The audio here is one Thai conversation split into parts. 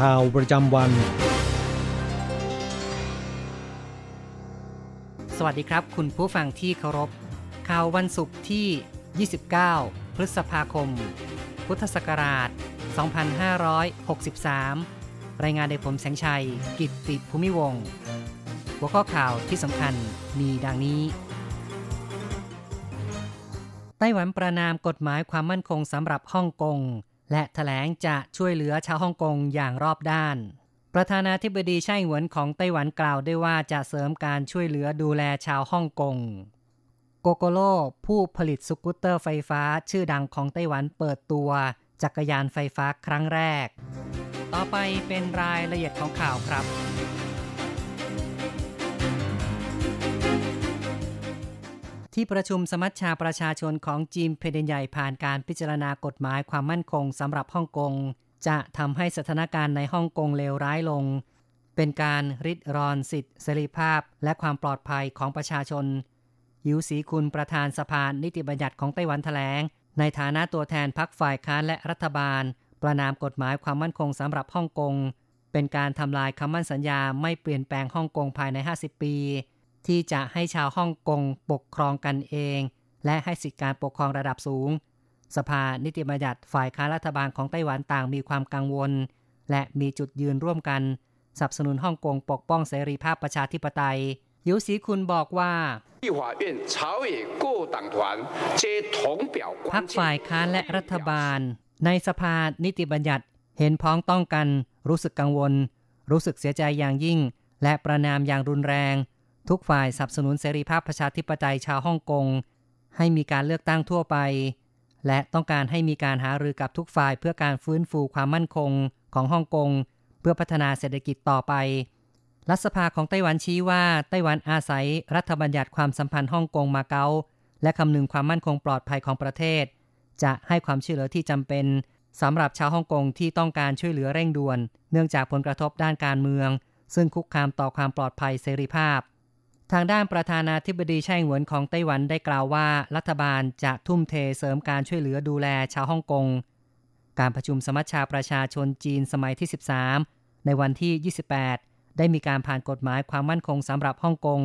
ข่าวประจำวัน สวัสดีครับ คุณผู้ฟังที่เคารพ ข่าววันศุกร์ที่ 29 พฤษภาคม พุทธศักราช 2563 รายงานโดยผมแสงชัย กิตติภูมิวงหัวข้อข่าวที่สำคัญมีดังนี้ไต้หวันประนามกฎหมายความมั่นคงสำหรับฮ่องกง และแถลงจะช่วยเหลือชาวฮ่องกงอย่างรอบด้าน ประธานาธิบดีไช่หวนของไต้หวันกล่าวได้ว่าจะเสริมการช่วยเหลือดูแลชาวฮ่องกงโกโกโลผู้ผลิตสกูตเตอร์ไฟฟ้าชื่อดังของไต้หวันเปิดตัว จักรยานไฟฟ้าครั้งแรก ต่อไปเป็นรายละเอียดของข่าวครับ ที่ประชุมสมัชชาประชาชนของจีนเพเดนใหญ่ผ่านการพิจารณากฎหมายความมั่นคงสำหรับฮ่องกง จะทำให้สถานการณ์ในฮ่องกงเลวร้ายลง เป็นการริดรอนสิทธิเสรีภาพ และความปลอดภัยของประชาชนยิวสีคุณประธานสภานิติบัญญัติของไต้หวันแถลง ในฐานะตัวแทนพักฝ่ายค้านและรัฐบาล ประนามกฎหมายความมั่นคงสำหรับฮ่องกง เป็นการทำลายคำมั่นสัญญาไม่เปลี่ยนแปลงฮ่องกงภายใน 50 ปี ที่จะให้ชาวฮ่องกงปกครองกันเอง และให้สิทธิการปกครองระดับสูง สภานิติบัญญัติฝ่ายค้านรัฐบาลของไต้หวันต่างมีความกังวล และมีจุดยืนร่วมกันสนับสนุนฮ่องกงปกป้องเสรีภาพประชาธิปไตยยูสีคุณบอกว่าพักฝ่ายค้านและรัฐบาล ในสภานิติบัญญัติเห็นพ้องต้องกัน รู้สึกกังวล รู้สึกเสียใจอย่างยิ่ง และประนามอย่างรุนแรง ทุกฝ่ายสนับสนุนเสรีภาพประชาธิปไตยชาวฮ่องกง ให้มีการเลือกตั้งทั่วไป และต้องการให้มีการหารือกับทุกฝ่ายเพื่อการฟื้นฟูความมั่นคงของฮ่องกง เพื่อพัฒนาเศรษฐกิจต่อไป รัฐสภาของไต้หวันชี้ว่าไต้หวันอาศัยรัฐบัญญัติความสัมพันธ์ฮ่องกงมาเก๊าและคำนึงความมั่นคงปลอดภัยของประเทศ จะให้ความช่วยเหลือที่จำเป็นสำหรับชาวฮ่องกงที่ต้องการช่วยเหลือเร่งด่วน เนื่องจากผลกระทบด้านการเมือง ซึ่งคุกคามต่อความปลอดภัยเสรีภาพ ทางด้านประธานาธิบดีไช่หวนของไต้หวันได้กล่าวว่า รัฐบาลจะทุ่มเทเสริมการช่วยเหลือดูแลชาวฮ่องกง การประชุมสมัชชาประชาชนจีนสมัยที่ 13 ในวันที่ 28 ได้มีการผ่านกฎหมายความมั่นคงสำหรับฮ่องกง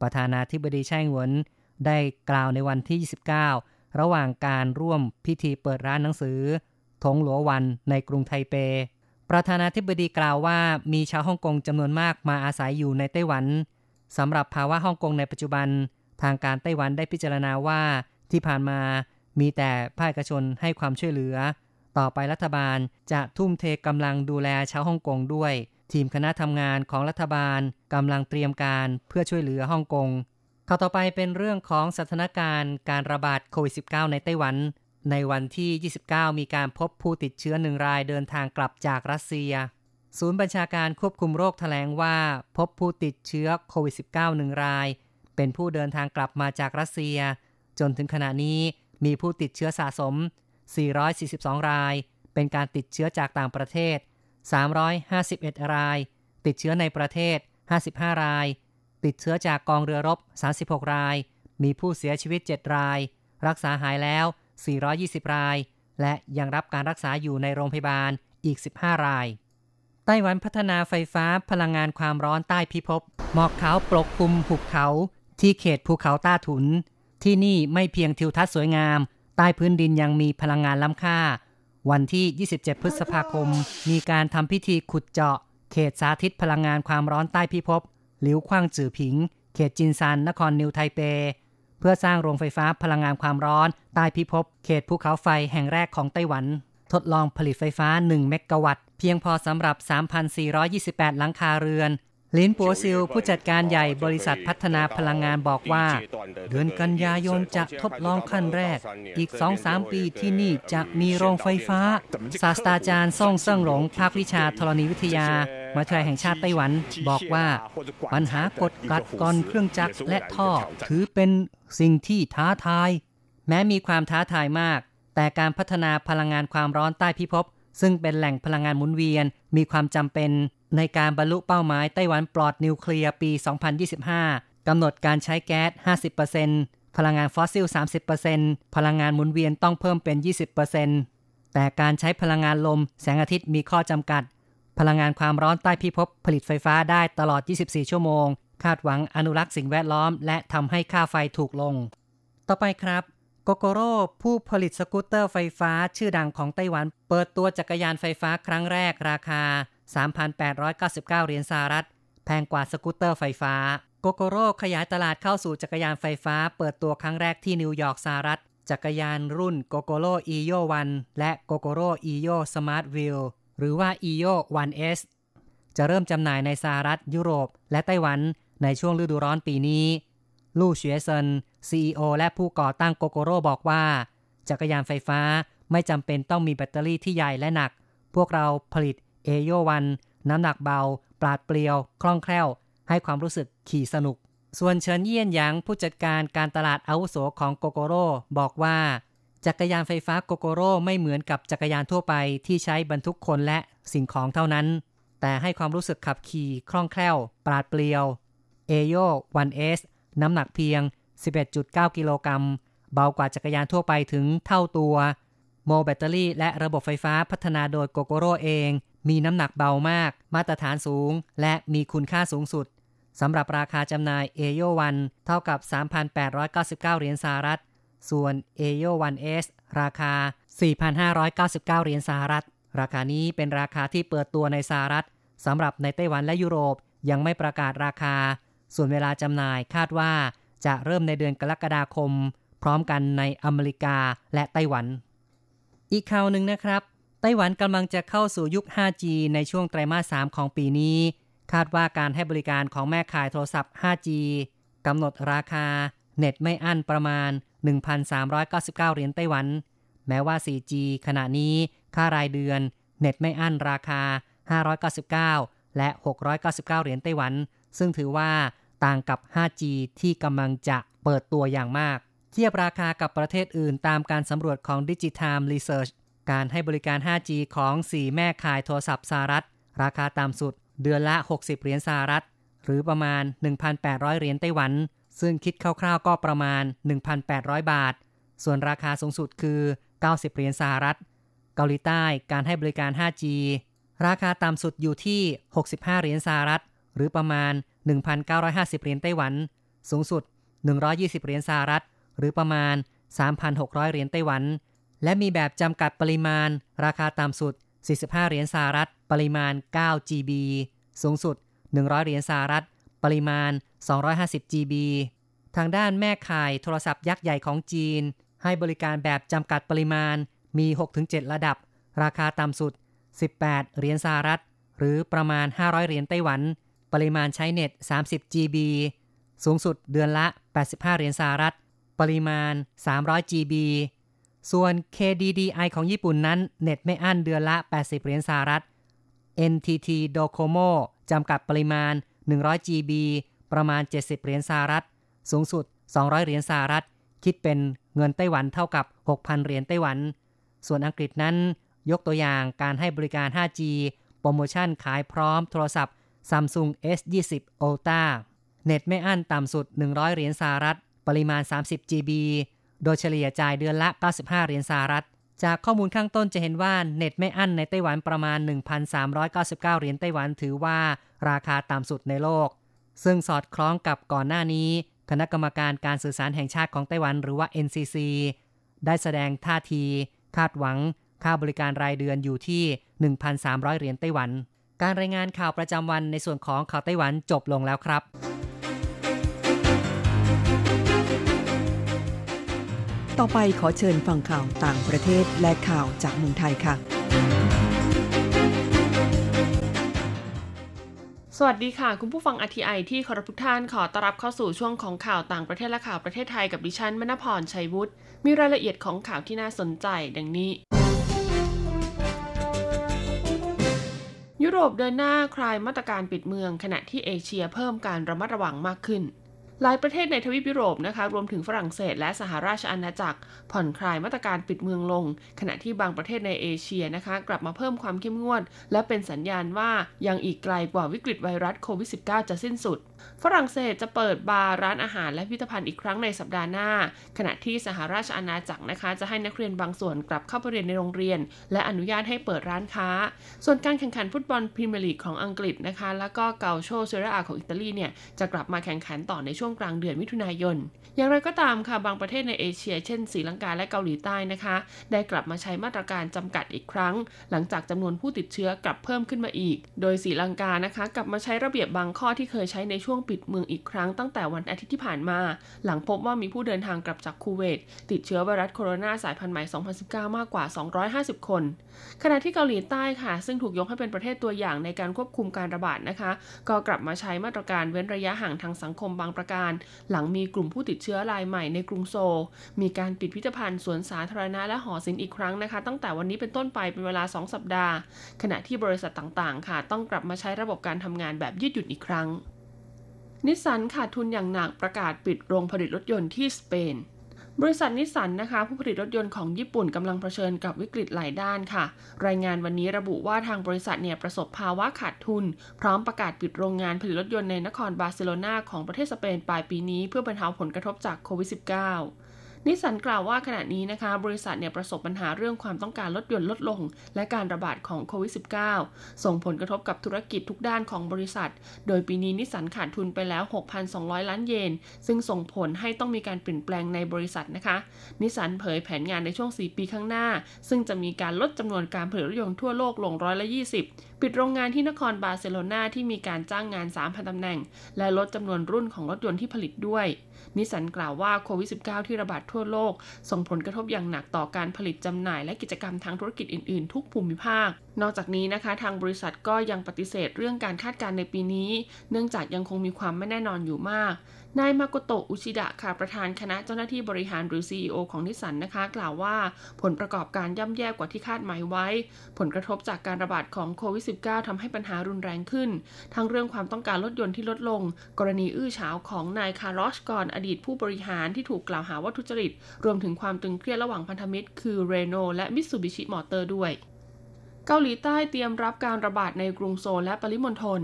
ประธานาธิบดีไช่หวนได้กล่าวในวันที่ 29 ระหว่างการร่วมพิธีเปิดร้านหนังสือ ทงหลัววันในกรุงไทเป ประธานาธิบดีกล่าวว่ามีชาวฮ่องกงจำนวนมากมาอาศัยอยู่ในไต้หวัน สำหรับภาวะฮ่องกงในปัจจุบัน ทางการไต้หวันได้พิจารณาว่าที่ผ่านมามีแต่ภาคเอกชนให้ความช่วยเหลือ ต่อไปรัฐบาลจะทุ่มเทกำลังดูแลชาวฮ่องกงด้วย ทีมคณะทำงานของรัฐบาลกำลังเตรียมการเพื่อช่วยเหลือฮ่องกงข่าวต่อไปเป็นเรื่องของสถานการณ์การระบาดโควิด -19 ในไต้หวัน ในวันที่ 29 มีการพบผู้ติดเชื้อหนึ่งรายเดินทางกลับจากรัสเซีย ศูนย์บัญชาการควบคุมโรคแถลงว่า พบผู้ติดเชื้อโควิด -19 หนึ่งราย เป็นผู้เดินทางกลับมาจากรัสเซีย จนถึงขณะนี้มีผู้ติดเชื้อสะสม 442 ราย เป็นการติดเชื้อจากต่างประเทศ 351 ราย ติดเชื้อในประเทศ 55 ราย ติดเชื้อจากกองเรือรบ 36 ราย มีผู้เสียชีวิต 7 ราย รักษาหายแล้ว 420 ราย และยังรับการรักษาอยู่ในโรงพยาบาลอีก 15 ราย ไต้หวันพัฒนาไฟฟ้าพลังงานความร้อนใต้พิภพหมอกขาวปกคลุมหุบเขา ที่เขตภูเขาต้าถุน ที่นี่ไม่เพียงทิวทัศน์สวยงาม ใต้พื้นดินยังมีพลังงานล้ำค่า วันที่ 27 พฤษภาคม มีการทำพิธีขุดเจาะ เขตสาธิตพลังงานความร้อนใต้พิภพหลิวขว้างจือผิง เขตจินซานนครนิวไทเป เพื่อสร้างโรงไฟฟ้าพลังงานความร้อนใต้พิภพเขตภูเขาไฟแห่งแรกของไต้หวัน ทดลองผลิตไฟฟ้า 1 เมกะวัตต์ เพียงพอสำหรับ 3,428 หลังคาเรือนลินปัวซิล ผู้จัดการใหญ่บริษัทพัฒนาพลังงานบอกว่า เดือนกันยายนจะทดลองขั้นแรก อีก 2-3 ปีที่นี่จะมีโรงไฟฟ้า ศาสตราจารย์ซ่องเซิงหลง ภาควิชาธรณีวิทยามาทยาแห่งชาติไต้หวันบอกว่า ปัญหากดกัดก่อนเครื่องจักรและท่อ ถือเป็นสิ่งที่ท้าทาย แม้มีความท้าทายมาก แต่การพัฒนาพลังงานความร้อนใต้พิภพซึ่งเป็นแหล่งพลังงานหมุนเวียน มีความจำเป็นในการบรรลุเป้าหมายไต้หวันปลอดนิวเคลียร์ปี 2025 กำหนดการใช้แก๊ส 50%พลังงานฟอสซิล 30%พลังงานหมุนเวียนต้องเพิ่มเป็น 20%แต่การใช้พลังงานลมแสงอาทิตย์มีข้อจำกัด พลังงานความร้อนใต้พิภพผลิตไฟฟ้าได้ตลอด 24 ชั่วโมง คาดหวังอนุรักษ์สิ่งแวดล้อม และทำให้ค่าไฟถูกลง ต่อไปครับ Gogoro ผู้ผลิตสกูตเตอร์ไฟฟ้าชื่อดังของไต้หวัน เปิดตัวจักรยานไฟฟ้าครั้งแรกราคา 3,899 เหรียญสหรัฐ แพงกว่าสกูตเตอร์ไฟฟ้า Gogoro ขยายตลาดเข้าสู่จักรยานไฟฟ้า เปิดตัวครั้งแรกที่นิวยอร์กสหรัฐ จักรยานรุ่น Gogoro Eeyo 1 และ Gogoro Eeyo smart wheel หรือว่า Eeyo 1S จะเริ่มจำหน่ายในสหรัฐยุโรป และไต้หวันในช่วงฤดูร้อนปีนี้ ลู่เฉียเซิน CEO และผู้ก่อตั้ง Gogoro บอกว่า จักรยานไฟฟ้าไม่จำเป็นต้องมีแบตเตอรี่ที่ใหญ่และหนัก พวกเราผลิตเอโยวันน้ำหนักเบา ปราดเปรียว คล่องแคล่ว ให้ความรู้สึกขี่สนุก ส่วนเฉินเยี่ยนหยางผู้จัดการการตลาดอาวุโสของโกโกโร่บอกว่า จักรยานไฟฟ้าโกโกโร่ไม่เหมือนกับจักรยานทั่วไปที่ใช้บรรทุกคนและสิ่งของเท่านั้น แต่ให้ความรู้สึกขับขี่คล่องแคล่ว ปราดเปรียวเอโย 1S น้ำหนักเพียง 11.9 กิโลกรัม เบากว่าจักรยานทั่วไปถึงเท่าตัว โมแบตเตอรี่และระบบไฟฟ้าพัฒนาโดยโกโกโร่เอง มีน้ำหนักเบามาก มาตรฐานสูง และมีคุณค่าสูงสุดสำหรับราคาจำหน่ายเอโยวันเท่ากับ 3,899 เหรียญสหรัฐ ส่วนเอโย 1S ราคา 4,599 เหรียญสหรัฐ ราคานี้เป็นราคาที่เปิดตัวในสหรัฐสำหรับในไต้หวันและยุโรปยังไม่ประกาศราคา ส่วนเวลาจำหน่ายคาดว่า จะเริ่มในเดือนกรกฎาคม พร้อมกันในอเมริกาและไต้หวัน อีกข่าวหนึ่งนะครับ ไต้หวันกำลังจะเข้าสู่ยุค 5G ในช่วงไตรมาส 3 ของปีนี้ คาดว่าการให้บริการของแม่ขายโทรศัพท์ 5G กำหนดราคา เน็ตไม่อั้นประมาณ 1,399 เหรียญไต้หวัน แม้ว่า 4G ขณะนี้ค่ารายเดือน เน็ตไม่อั้นราคา 599 และ 699 เหรียญไต้หวัน ซึ่งถือว่า ต่างกับ 5G ที่กำลังจะเปิดตัวอย่างมาก เทียบราคากับประเทศอื่นตามการสำรวจของ Digitime Research การให้บริการ 5G ของ 4 แม่ขายโทรศัพท์สหรัฐ ราคาต่ำสุดเดือนละ 60 เหรียญสหรัฐ หรือประมาณ 1,800 เหรียญไต้หวัน ซึ่งคิดคร่าวๆก็ประมาณ 1,800 บาท ส่วนราคาสูงสุดคือ 90 เหรียญสหรัฐ เกาหลีใต้การให้บริการ 5G ราคาต่ำสุดอยู่ที่ 65 เหรียญสหรัฐ หรือประมาณ 1,950 เหรียญไต้หวัน สูงสุด 120 เหรียญสหรัฐ หรือประมาณ 3,600 เหรียญไต้หวัน และมีแบบจำกัดปริมาณ ราคาต่ำสุด 45 เหรียญสหรัฐ ปริมาณ 9 GB สูงสุด 100 เหรียญสหรัฐ ปริมาณ 250 GB ทางด้านแม่ข่ายโทรศัพท์ยักษ์ใหญ่ของจีน ให้บริการแบบจำกัดปริมาณ มี 6-7 ระดับ ราคาต่ำสุด 18 เหรียญสหรัฐ หรือประมาณ 500 เหรียญไต้หวัน ปริมาณใช้เน็ต 30 GB สูงสุดเดือนละ 85 เหรียญสหรัฐ ปริมาณ 300 GB ส่วน KDDI ของญี่ปุ่นนั้น เน็ตไม่อั้นเดือนละ 80 เหรียญสหรัฐ NTT Docomo จำกัดปริมาณ 100 GB ประมาณ 70 เหรียญสหรัฐ สูงสุด 200 เหรียญสหรัฐ คิดเป็นเงินไต้หวันเท่ากับ 6,000 เหรียญไต้หวัน ส่วนอังกฤษนั้น ยกตัวอย่างการให้บริการ 5G โปรโมชั่นขายพร้อมโทรศัพท์ Samsung S20 Ultra เน็ตไม่อั้นต่ำสุด 100 เหรียญสหรัฐ ปริมาณ 30 GB โดยเฉลี่ยจ่ายเดือนละ 95 เหรียญสหรัฐ จากข้อมูลข้างต้นจะเห็นว่าเน็ตไม่อั้นในไต้หวันประมาณ 1,399 เหรียญไต้หวันถือว่าราคาต่ำสุดในโลก ซึ่งสอดคล้องกับก่อนหน้านี้ คณะกรรมการการสื่อสารแห่งชาติของไต้หวันหรือว่า NCC ได้แสดงท่าที คาดหวัง ค่าบริการรายเดือนอยู่ที่ 1,300 เหรียญไต้หวัน การรายงานข่าวประจำวันในส่วนของข่าวไต้หวันจบลงแล้วครับ ต่อไปขอเชิญฟังข่าวต่างประเทศและข่าวจากเมืองไทยค่ะ สวัสดีค่ะ คุณผู้ฟังอทีไอที่เคารพทุกท่านขอต้อนรับเข้าสู่ช่วงของข่าวต่างประเทศและข่าวประเทศไทยกับดิฉันมณพรชัยวุฒิมีรายละเอียดของข่าวที่น่าสนใจดังนี้ ยุโรปเดินหน้าคลายมาตรการปิดเมือง ขณะที่เอเชียเพิ่มการระมัดระวังมากขึ้น หลายประเทศในทวีปยุโรปนะคะ รวมถึงฝรั่งเศส และสหราชอาณาจักร ผ่อนคลายมาตรการปิดเมืองลง ขณะที่บางประเทศในเอเชียนะคะ กลับมาเพิ่มความเข้มงวด และเป็นสัญญาณว่ายังอีกไกลกว่าวิกฤตไวรัสโควิด -19 จะสิ้นสุด ฝรั่งเศสจะเปิดบาร์ร้านอาหารและพิพิธภัณฑ์อีกครั้งในสัปดาห์หน้า ขณะที่สหราชอาณาจักรนะคะ จะให้นักเรียนบางส่วนกลับเข้าไปเรียนในโรงเรียน และอนุญาตให้เปิดร้านค้า ส่วนการแข่งขันฟุตบอลพรีเมียร์ลีกของอังกฤษนะคะ แล้วก็กัลโช่เซเรียอาของอิตาลีเนี่ยจะกลับมาแข่งขันต่อในช่วงกลางเดือนมิถุนายน อย่างไรก็ตามค่ะบางประเทศในเอเชีย เช่นศรีลังกาและเกาหลีใต้นะคะ ได้กลับมาใช้มาตรการจำกัดอีกครั้ง หลังจากจำนวนผู้ติดเชื้อกลับเพิ่มขึ้นมาอีก โดยศรีลังกานะคะ กลับมาใช้ระเบียบบางข้อที่เคยใช้ในช่วง่วงปิดเมืองอีกครั้งตั้งแต่วันอาทิตย์ที่ผ่านมา หลังพบว่ามีผู้เดินทางกลับจากคูเวตติดเชื้อไวรัสโคโรนาสายพันธุ์ใหม่ 2019 มากกว่า 250 คน ขณะที่เกาหลีใต้ค่ะ ซึ่งถูกยกให้เป็นประเทศตัวอย่างในการควบคุมการระบาดนะคะ ก็กลับมาใช้มาตรการเว้นระยะห่างทางสังคมบางประการ หลังมีกลุ่มผู้ติดเชื้อรายใหม่ในกรุงโซลมีการปิดพิพิธภัณฑ์สวนสาธารณะและหอศิลป์อีกครั้งนะคะ ตั้งแต่วันนี้เป็นต้นไปเป็นเวลา 2 สัปดาห์ ขณะที่บริษัทต่างๆ ค่ะ ต้องกลับมาใช้ระบบการทำงานแบบยืดหยุ่นอีกครั้ง นิสสันขาดทุนอย่างหนักประกาศปิดโรงผลิตรถยนต์ที่สเปน บริษัทนิสสันนะคะ ผู้ผลิตรถยนต์ของญี่ปุ่นกำลังเผชิญกับวิกฤตหลายด้านค่ะ รายงานวันนี้ระบุว่าทางบริษัทเนี่ยประสบภาวะขาดทุน พร้อมประกาศปิดโรงงานผลิตรถยนต์ในนครบาร์เซโลนาของประเทศสเปนปลายปีนี้เพื่อบรรเทาผลกระทบจากโควิด -19 นิสสันกล่าวว่าขณะนี้นะคะ บริษัทเนี่ยประสบปัญหาเรื่องความต้องการรถยนต์ลดลง และการระบาดของโควิด -19 ส่งผลกระทบกับธุรกิจทุกด้านของบริษัท โดยปีนี้นิสสันขาดทุนไปแล้ว 6,200 ล้านเยน ซึ่งส่งผลให้ต้องมีการเปลี่ยนแปลงในบริษัทนะคะ นิสสันเผยแผนงานในช่วง 4 ปีข้างหน้า ซึ่งจะมีการลดจำนวนการผลิตรถยนต์ทั่วโลกลงร้อยละ20 ปิดโรงงานที่นครบาร์เซโลนาที่มีการจ้างงาน 3,000ตำแหน่ง และลดจำนวนรุ่นของรถยนต์ที่ผลิตด้วย นิสันกล่าวว่าโควิด -19 ที่ระบาดทั่วโลก ส่งผลกระทบอย่างหนักต่อการผลิตจำหน่ายและกิจกรรมทางธุรกิจอื่น ๆ ทุกภูมิภาค นอกจากนี้นะคะทางบริษัทก็ยังปฏิเสธเรื่องการคาดการณ์ในปีนี้ เนื่องจากยังคงมีความไม่แน่นอนอยู่มาก นายมาโกโตะอุชิดะค่ะประธานคณะเจ้าหน้าที่บริหารหรือ CEO ของนิสสันนะคะ กล่าวว่าผลประกอบการย่ำแย่กว่าที่คาดหมายไว้ ผลกระทบจากการระบาดของโควิด -19 ทำให้ปัญหารุนแรงขึ้น ทั้งเรื่องความต้องการรถยนต์ที่ลดลง กรณีอื้อฉาวของนายคาร์ลอสกอส์นอดีตผู้บริหารที่ถูกกล่าวหาว่าทุจริต รวมถึงความตึงเครียดระหว่างพันธมิตร คือเรโนและมิตซูบิชิมอเตอร์ด้วย เกาหลีใต้เตรียมรับการระบาดในกรุงโซลและปริมณฑล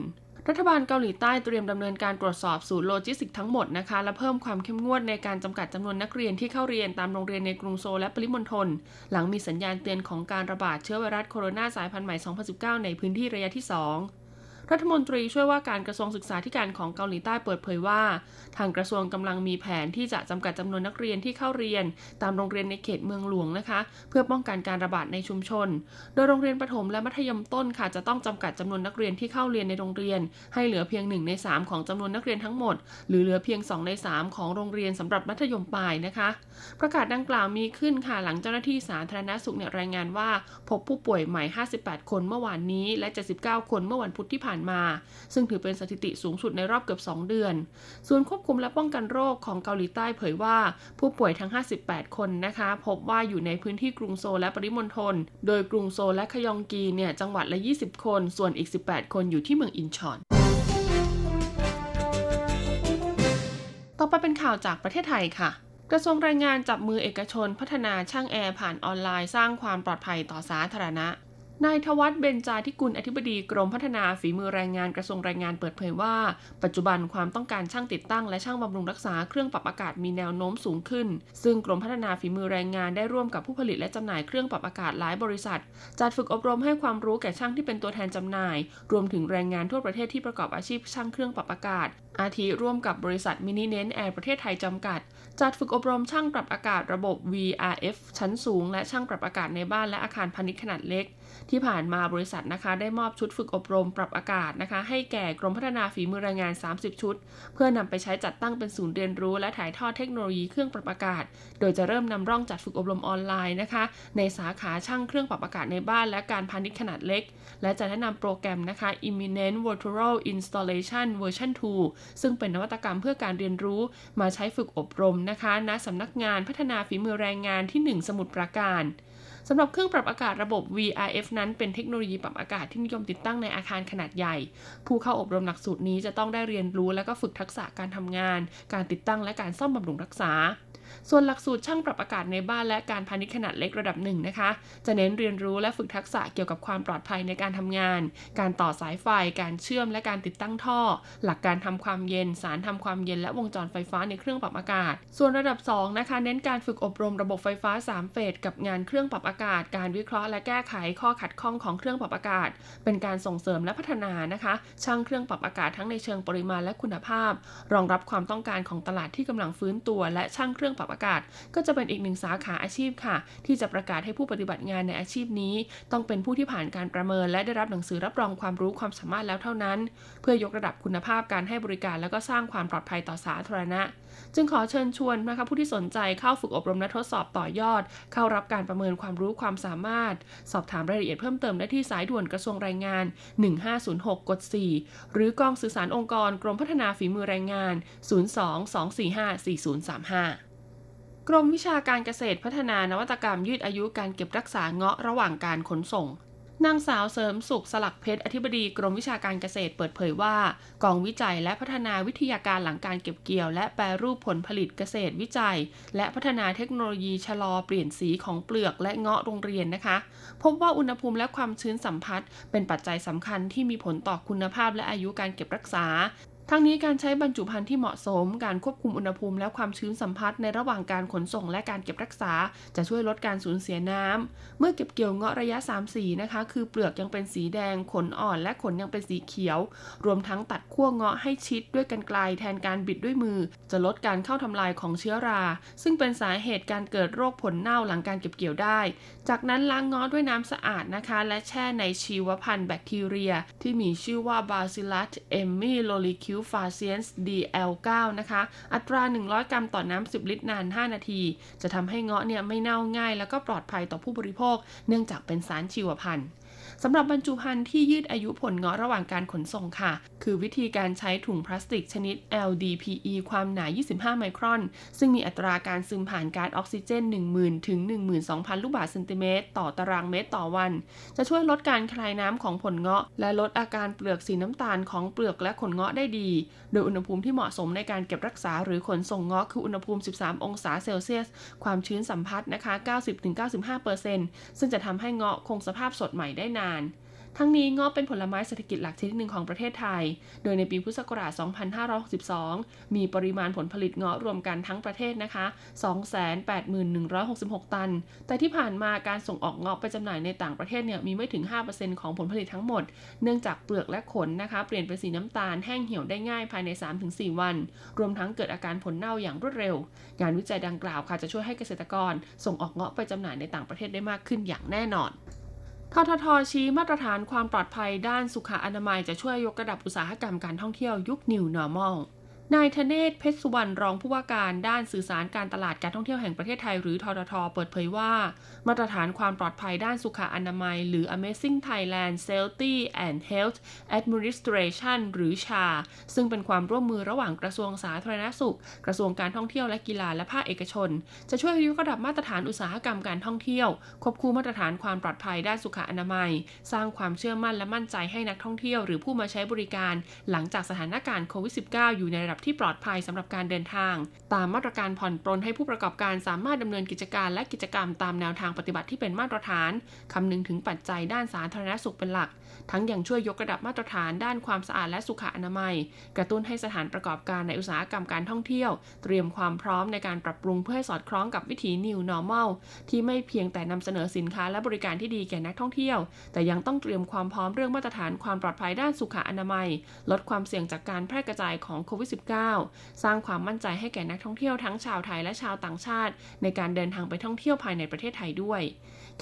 รัฐบาลเกาหลีใต้เตรียมดำเนินการตรวจสอบศูนย์โลจิสติกส์ทั้งหมดนะคะ และเพิ่มความเข้มงวดในการจำกัดจำนวนนักเรียนที่เข้าเรียนตามโรงเรียนในกรุงโซลและปริมณฑลหลังมีสัญญาณเตือนของการระบาดเชื้อไวรัสโคโรนาสายพันธุ์ใหม่ 2019 ในพื้นที่ระยะที่ 2 รัฐมนตรีช่วยว่าการกระทรวงศึกษาธิการของเกาหลีใต้เปิดเผยว่า ทางกระทรวงกำลังมีแผนที่จะจำกัดจำนวนนักเรียนที่เข้าเรียน ตามโรงเรียนในเขตเมืองหลวงนะคะ เพื่อป้องกันการระบาดในชุมชน โดยโรงเรียนประถมและมัธยมต้นค่ะจะต้องจำกัดจำนวนนักเรียนที่เข้าเรียนในโรงเรียน ให้เหลือเพียง1ใน3ของจำนวนนักเรียนทั้งหมด หรือเหลือเพียง 2 ใน 3 ของโรงเรียนสำหรับมัธยมปลายนะคะ ประกาศดังกล่าวมีขึ้นค่ะหลังเจ้าหน้าที่สาธารณสุขเนี่ยรายงานว่า พบผู้ป่วยใหม่ 58 คนเมื่อวานนี้ และ 79 คนเมื่อวันพุธที่ผ่านมา ซึ่งถือเป็นสถิติสูงสุดในรอบเกือบ 2 เดือน ส่วนควบคุมและป้องกันโรคของเกาหลีใต้เผยว่าผู้ป่วยทั้ง 58 คนนะคะ พบว่าอยู่ในพื้นที่กรุงโซลและปริมณฑล โดยกรุงโซลและคยองกีเนี่ยจังหวัดละ 20 คน ส่วนอีก 18 คนอยู่ที่เมืองอินชอนต่อไปเป็นข่าวจากประเทศไทยค่ะ กระทรวงแรงงานจับมือเอกชนพัฒนาช่างแอร์ผ่านออนไลน์สร้างความปลอดภัยต่อสาธารณะ นายทวัฒน์เบญจาธิกุลอธิบดีกรมพัฒนาฝีมือแรงงานกระทรวงแรงงานเปิดเผยว่า ปัจจุบันความต้องการช่างติดตั้งและช่างบำรุงรักษาเครื่องปรับอากาศมีแนวโน้มสูงขึ้น ซึ่งกรมพัฒนาฝีมือแรงงานได้ร่วมกับผู้ผลิตและจำหน่ายเครื่องปรับอากาศหลายบริษัท จัดฝึกอบรมให้ความรู้แก่ช่างที่เป็นตัวแทนจำหน่าย รวมถึงแรงงานทั่วประเทศที่ประกอบอาชีพช่างเครื่องปรับอากาศ อาทิร่วมกับบริษัท Eminent Air ประเทศไทยจำกัด จัดฝึกอบรมช่างปรับอากาศระบบ VRF ชั้นสูง และช่างปรับอากาศในบ้านและอาคารพาณิชย์ขนาดเล็ก ที่ผ่านมาบริษัทนะคะได้มอบชุดฝึกอบรมปรับอากาศนะคะ ให้แก่กรมพัฒนาฝีมือแรงงาน 30 ชุด เพื่อนำไปใช้จัดตั้งเป็นศูนย์เรียนรู้ และถ่ายทอดเทคโนโลยีเครื่องปรับอากาศ โดยจะเริ่มนำร่องจัดฝึกอบรมออนไลน์นะคะ ในสาขาช่างเครื่องปรับอากาศในบ้านและการพาณิชย์ขนาดเล็ก และจะแนะนำโปรแกรมนะคะ Imminent Virtual Installation Version 2 ซึ่งเป็นนวัตกรรมเพื่อการเรียนรู้ มาใช้ฝึกอบรมนะคะณสำนักงานพัฒนาฝีมือแรงงานที่ 1 สมุทรปราการ สำหรับเครื่องปรับอากาศระบบ VRF นั้นเป็นเทคโนโลยีปรับอากาศที่นิยมติดตั้งในอาคารขนาดใหญ่ ผู้เข้าอบรมหลักสูตรนี้จะต้องได้เรียนรู้และก็ฝึกทักษะการทำงาน การติดตั้งและการซ่อมบำรุงรักษา ส่วนหลักสูตรช่างปรับอากาศในบ้านและการพาณิชย์ขนาดเล็กระดับหนึ่งนะคะ จะเน้นเรียนรู้และฝึกทักษะเกี่ยวกับความปลอดภัยในการทำงาน การต่อสายไฟ การเชื่อมและการติดตั้งท่อ หลักการทำความเย็น สารทำความเย็นและวงจรไฟฟ้าในเครื่องปรับอากาศ ส่วนระดับ2นะคะเน้นการฝึกอบรมระบบไฟฟ้า3เฟสกับงานเครื่องปรับอากาศการวิเคราะห์และแก้ไขข้อขัดข้องของเครื่องปรับอากาศ เป็นการส่งเสริมและพัฒนานะคะ ช่างเครื่องปรับอากาศทั้งในเชิงปริมาณและคุณภาพ รองรับความต้องการของตลาดที่กำลังฟื้นตัว และช่างเครื่องปรับอากาศ ก็จะเป็นอีกหนึ่งสาขาอาชีพค่ะ ที่จะประกาศให้ผู้ปฏิบัติงานในอาชีพนี้ ต้องเป็นผู้ที่ผ่านการประเมิน และได้รับหนังสือรับรองความรู้ความสามารถแล้วเท่านั้น เพื่อยกระดับคุณภาพการให้บริการและก็สร้างความปลอดภัยต่อสาธารณะ จึงขอเชิญชวนนะคะผู้ที่สนใจเข้าฝึกอบรมและทดสอบต่อยอด เข้ารับการประเมินความรู้ความสามารถ สอบถามรายละเอียดเพิ่มเติมได้ที่สายด่วนกระทรวงแรงงาน 1506 กด 4 หรือกองสื่อสารองค์กรกรมพัฒนาฝีมือแรงงาน 02-245-4035กรมวิชาการเกษตรพัฒนานวัตกรรมยืดอายุการเก็บรักษาเงาะระหว่างการขนส่ง นางสาวเสริมสุขสลักเพชรอธิบดีกรมวิชาการเกษตรเปิดเผยว่า กองวิจัยและพัฒนาวิทยาการหลังการเก็บเกี่ยว และแปรรูปผลผลิตเกษตรวิจัย และพัฒนาเทคโนโลยีชะลอเปลี่ยนสีของเปลือกและเงาะโรงเรียนนะคะ พบว่าอุณหภูมิและความชื้นสัมผัส เป็นปัจจัยสำคัญที่มีผลต่อคุณภาพและอายุการเก็บรักษา ทั้งนี้การใช้บรรจุภัณฑ์ที่เหมาะสม การควบคุมอุณหภูมิและความชื้นสัมผัสในระหว่างการขนส่งและการเก็บรักษา จะช่วยลดการสูญเสียน้ำเมื่อเก็บเกี่ยวเงาะระยะ 3 สีนะคะ คือเปลือกยังเป็นสีแดง ขนอ่อนและขนยังเป็นสีเขียว รวมทั้งตัดขั้วเงาะให้ชิดด้วยกันไกลแทนการบิดด้วยมือ จะลดการเข้าทำลายของเชื้อรา ซึ่งเป็นสาเหตุการเกิดโรคผลเน่าหลังการเก็บเกี่ยวได้ จากนั้นล้างเงาะด้วยน้ำสะอาดนะคะ และแช่ในชีวพันธุ์แบคทีเรีย ที่มีชื่อว่า Bacillus ฟลาเซียนส์ DL9 นะคะ อัตรา 100 กรัมต่อน้ำ 10 ลิตรนาน 5 นาที จะทำให้เงาะเนี่ยไม่เน่าง่าย แล้วก็ปลอดภัยต่อผู้บริโภค เนื่องจากเป็นสารชีวพันธุ์ สำหรับบรรจุภัณฑ์ที่ยืดอายุผลเงาะระหว่างการขนส่งค่ะ คือวิธีการใช้ถุงพลาสติกชนิด LDPE ความหนา 25 ไมครอน ซึ่งมีอัตราการซึมผ่านก๊าซออกซิเจน 10,000 ถึง 12,000 ลูกบาศก์เซนติเมตร ต่อตารางเมตรต่อวัน จะช่วยลดการคลายน้ำของผลเงาะ และลดอาการเปลือกสีน้ำตาลของเปลือกและขนเงาะได้ดีโดยอุณหภูมิที่เหมาะสมในการเก็บรักษาหรือขนส่งเงาะคืออุณหภูมิ 13 องศาเซลเซียส ความชื้นสัมผัสนะคะ 90-95%ซึ่งจะทำให้เงาะคงสภาพสดใหม่ได้นาน ทั้งนี้งาะเป็นผลไม้เศรษฐกิจหลักชนิดหนึ่งของประเทศไทย โดยในปีพุทธศักราช 2562 มีปริมาณผลผลิตเงาะรวมกันทั้งประเทศนะคะ 281,166 ตัน แต่ที่ผ่านมาการส่งออกเงาะไปจำหน่ายในต่างประเทศเนี่ยมีไม่ถึง 5%ของผลผลิตทั้งหมด เนื่องจากเปลือกและขนนะคะ เปลี่ยนเป็นสีน้ำตาลแห้งเหี่ยวได้ง่ายภายใน 3-4 วัน รวมทั้งเกิดอาการผลเน่าอย่างรวดเร็ว งานวิจัยดังกล่าวค่ะจะช่วยให้เกษตรกร ส่งออกเงาะไปจำหน่ายในต่างประเทศได้มากขึ้นอย่างแน่นอน ทททชี้มาตรฐานความปลอดภัยด้านสุขอนามัยจะช่วยยกระดับอุตสาหกรรมการท่องเที่ยวยุค New Normal นายธเนศเพชรสุวรรณรองผู้ว่าการด้านสื่อสารการตลาดการท่องเที่ยวแห่งประเทศไทยหรือททท เปิดเผยว่า มาตรฐานความปลอดภัยด้านสุขอนามัย หรือ Amazing Thailand Safety and Health Administration หรือชา ซึ่งเป็นความร่วมมือระหว่างกระทรวงสาธารณสุข กระทรวงการท่องเที่ยวและกีฬาและภาคเอกชน จะช่วยยกระดับมาตรฐานอุตสาหกรรมการท่องเที่ยว ควบคู่มาตรฐานความปลอดภัยด้านสุขอนามัย สร้างความเชื่อมั่นและมั่นใจให้นักท่องเที่ยว หรือผู้มาใช้บริการ หลังจากสถานการณ์โควิด -19 อยู่ในระดับที่ปลอดภัยสำหรับการเดินทาง ตามมาตรการผ่อนปรนให้ผู้ประกอบการสามารถดำเนินกิจการและกิจกรรมตามแนวทางปฏิบัติที่เป็นมาตรฐานคำนึงถึงปัจจัยด้านสาธารณสุขเป็นหลัก ทั้งยังช่วยยกระดับมาตรฐานด้านความสะอาดและสุขอนามัย กระตุ้นให้สถานประกอบการในอุตสาหกรรมการท่องเที่ยว เตรียมความพร้อมในการปรับปรุงเพื่อให้สอดคล้องกับวิถี New Normal ที่ไม่เพียงแต่นำเสนอสินค้าและบริการที่ดีแก่นักท่องเที่ยว แต่ยังต้องเตรียมความพร้อมเรื่องมาตรฐานความปลอดภัยด้านสุขอนามัย ลดความเสี่ยงจากการแพร่กระจายของโควิด -19 สร้างความมั่นใจให้แก่นักท่องเที่ยวทั้งชาวไทยและชาวต่างชาติ ในการเดินทางไปท่องเที่ยวภายในประเทศไทยด้วย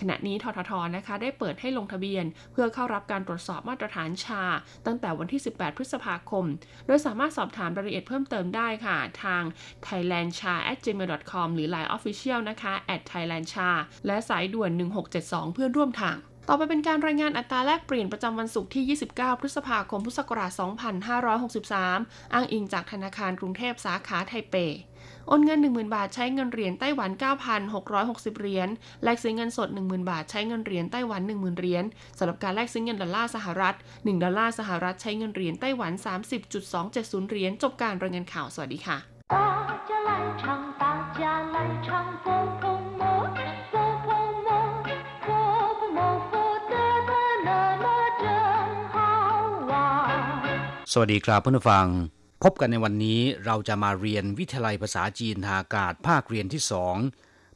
ขณะนี้ทททนะคะได้เปิดให้ลงทะเบียน เพื่อเข้ารับการตรวจสอบมาตรฐานชา ตั้งแต่วันที่ 18 พฤษภาคม โดยสามารถสอบถามรายละเอียดเพิ่มเติมได้ค่ะ ทาง thailandcha@gmail.com หรือ Line Official นะคะ @thailandcha และสายด่วน 1672 เพื่อร่วมทางต่อไปเป็นการรายงานอัตราแลกเปลี่ยนประจำวันศุกร์ที่ 29 พฤษภาคม พุทธศักราช 2563 อ้างอิงจากธนาคารกรุงเทพสาขาไทเป โอนเงิน 10,000 บาทใช้เงินเหรียญไต้หวัน 9,660 เหรียญ แลกซื้อเงินสด 10,000 บาทใช้เงินเหรียญไต้หวัน 10,000 เหรียญสำหรับการแลกซื้อเงินดอลลาร์สหรัฐ 1 ดอลลาร์สหรัฐใช้เงินเหรียญไต้หวัน 30.270 เหรียญ จบการรายงานข่าว สวัสดีค่ะสวัสดีครับเพื่อนฟัง พบกันในวันนี้เราจะมาเรียนวิทยาลัยภาษาจีนทางอากาศภาคเรียนที่สอง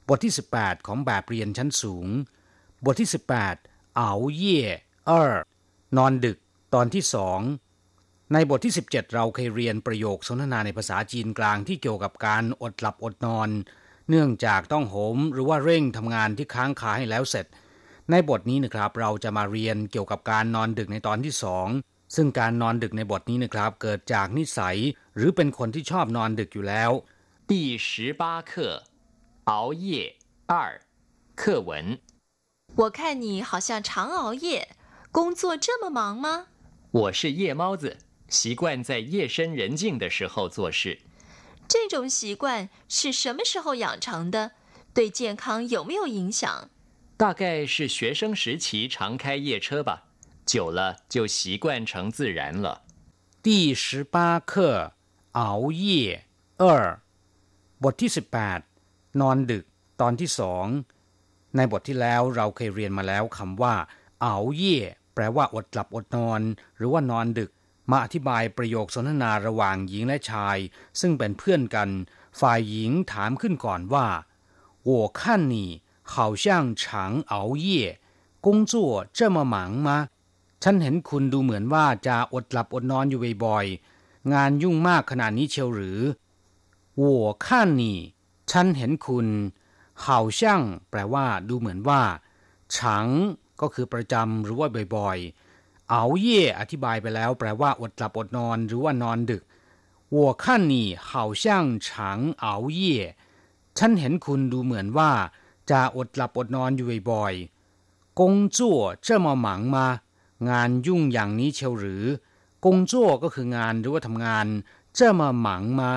บทที่ 18 ของแบบเรียนชั้นสูง บทที่ 18 เอาเย่เออนอนดึก ตอนที่สองในบทที่ 17 เราเคยเรียนประโยคสนทนาในภาษาจีนกลางที่เกี่ยวกับการอดหลับอดนอน เนื่องจากต้องโหมหรือว่าเร่งทำงานที่ค้างคาให้แล้วเสร็จ ในบทนี้นะครับเราจะมาเรียนเกี่ยวกับการนอนดึกในตอนที่สอง ซึ่งการนอนดึกในบทนี้นะครับ เกิดจากนิสัย หรือเป็นคนที่ชอบนอนดึกอยู่แล้ว 第十八课，熬夜二，课文。我看你好像常熬夜，工作这么忙吗？我是夜猫子，习惯在夜深人静的时候做事。这种习惯是什么时候养成的？对健康有没有影响？大概是学生时期常开夜车吧， 久了就习惯成自然了。第十八课熬夜二บทที่ 18 นอนดึก ตอนที่สองในบทที่แล้วเราเคยเรียนมาแล้วคำว่าเอาเย่แปลว่าอดหลับอดนอน หรือว่านอนดึก มาอธิบายประโยคสนทนาระหว่างหญิงและชาย ซึ่งเป็นเพื่อนกัน ฝ่ายหญิงถามขึ้นก่อนว่า我看你好像常熬夜工作这么忙吗 ฉันเห็นคุณดูเหมือนว่าจะอดหลับอดนอนอยู่บ่อยๆ งานยุ่งมากขนาดนี้เชียวหรือวัวข้านี่ ฉันเห็นคุณเห่าช่างแปลว่า ดูเหมือนว่าฉังก็คือประจำหรือว่าบ่อยๆ เอาเย่อธิบายไปแล้ว แปลว่า อดหลับอดนอนหรือว่านอนดึกวัวข้านี่เห่าช่างฉังเอาเย่ฉันเห็นคุณดูเหมือนว่า จะอดหลับอดนอนอยู่บ่อยๆกงจั่วเจ้ามาหมังมา นยุ่งอย่างนี้เชียวหรือกงจั่วก็คืองานหรือว่าทำงาน เจ้ามาหมังมา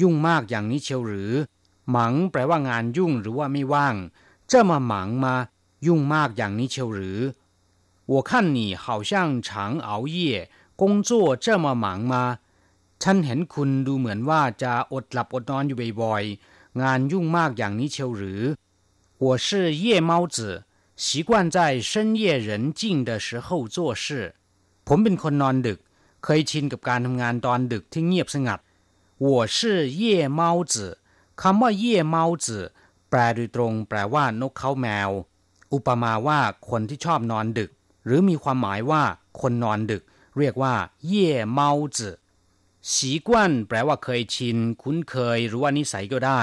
ยุ่งมากอย่างนี้เชียวหรือ หมังแปลว่างานยุ่งหรือว่าไม่ว่าง เจ้ามาหมังมา ยุ่งมากอย่างนี้เชียวหรือ我看你好像常熬夜工作这么忙吗ฉันเห็นคุณดูเหมือนว่าจะอดหลับอดนอนอยู่บ่อยๆ งานยุ่งมากอย่างนี้เชียวหรือ我是夜猫子 习惯在深夜人静的时候做事 ผมเป็นคนนอนดึก เคยชินกับการทำงานตอนดึกที่เงียบสงัด我是夜猫子คำว่าเย่เมาจืแปลโดยตรง แปลว่านกเขาแมว อุปมาว่าคนที่ชอบนอนดึก หรือมีความหมายว่า คนนอนดึก เรียกว่า เย่เมาจืสีกวนแปลว่าเคยชิน คุ้นเคย หรือว่านิสัยก็ได้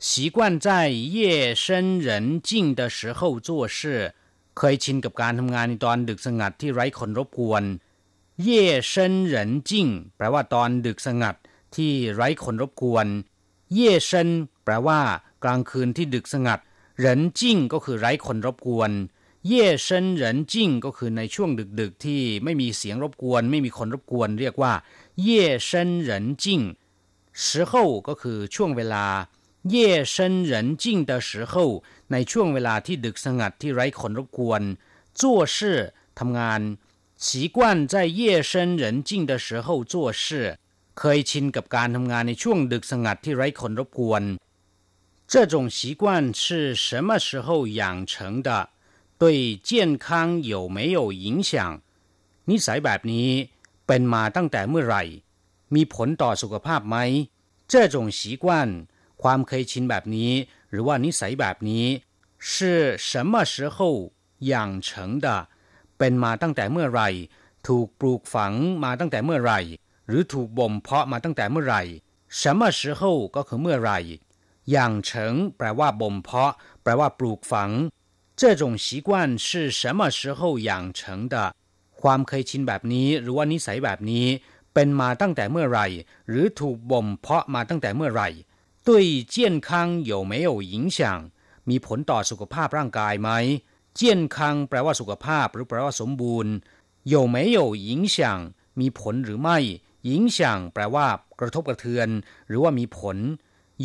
习惯在夜深人静的时候做事เคยชินกับการทำงานในตอนดึกสงัดที่ไร้คนรบกวนเย่เซินเหรินจิ้งแปลว่าตอนดึกสงัดที่ไร้คนรบกวน เย่เซินแปลว่า กลางคืนที่ดึกสงัดเหรินจิ้งก็คือไร้คนรบกวน เย่เซินเหรินจิ้งก็คือในช่วงดึกๆที่ไม่มีเสียงรบกวน ไม่มีคนรบกวน เรียกว่า เย่เซินเหรินจิ้ง时候ก็คือช่วงเวลา 夜深人静的时候ในช่วงเวลาที่ดึกสงัดที่ไร้คนรบกวน做事ทำงาน习惯在夜深人静的时候做事เคยชินกับการทำงานในช่วงดึกสงัดที่ไร้คนรบกวน这种习惯是什么时候养成的对健康有没有影响 นิสัยแบบนี้เป็นมาตั้งแต่เมื่อไหร่ มีผลต่อสุขภาพไหม这种习惯 ความเคยชินแบบนี้ หรือว่านิสัยแบบนี้是什么时候养成的เป็นมาตั้งแต่เมื่อไหร่ ถูกปลูกฝังมาตั้งแต่เมื่อไหร่ หรือถูกบ่มเพาะมาตั้งแต่เมื่อไหร่什么时候ก็คือเมื่อไหร่อย่างเฉิงแปลว่าบ่มเพาะ แปลว่าปลูกฝัง这种习惯是什么时候养成的ความเคยชินแบบนี้ หรือว่านิสัยแบบนี้ เป็นมาตั้งแต่เมื่อไหร่ หรือถูกบ่มเพาะมาตั้งแต่เมื่อไหร่ 对健康有没有影响มีผลต่อสุขภาพร่างกายไหมเจียนคังแปลว่าสุขภาพ หรือแปลว่าสมบูรณ์有没有影响มีผลหรือไม่影响แปลว่า กระทบกระเทือน หรือว่ามีผล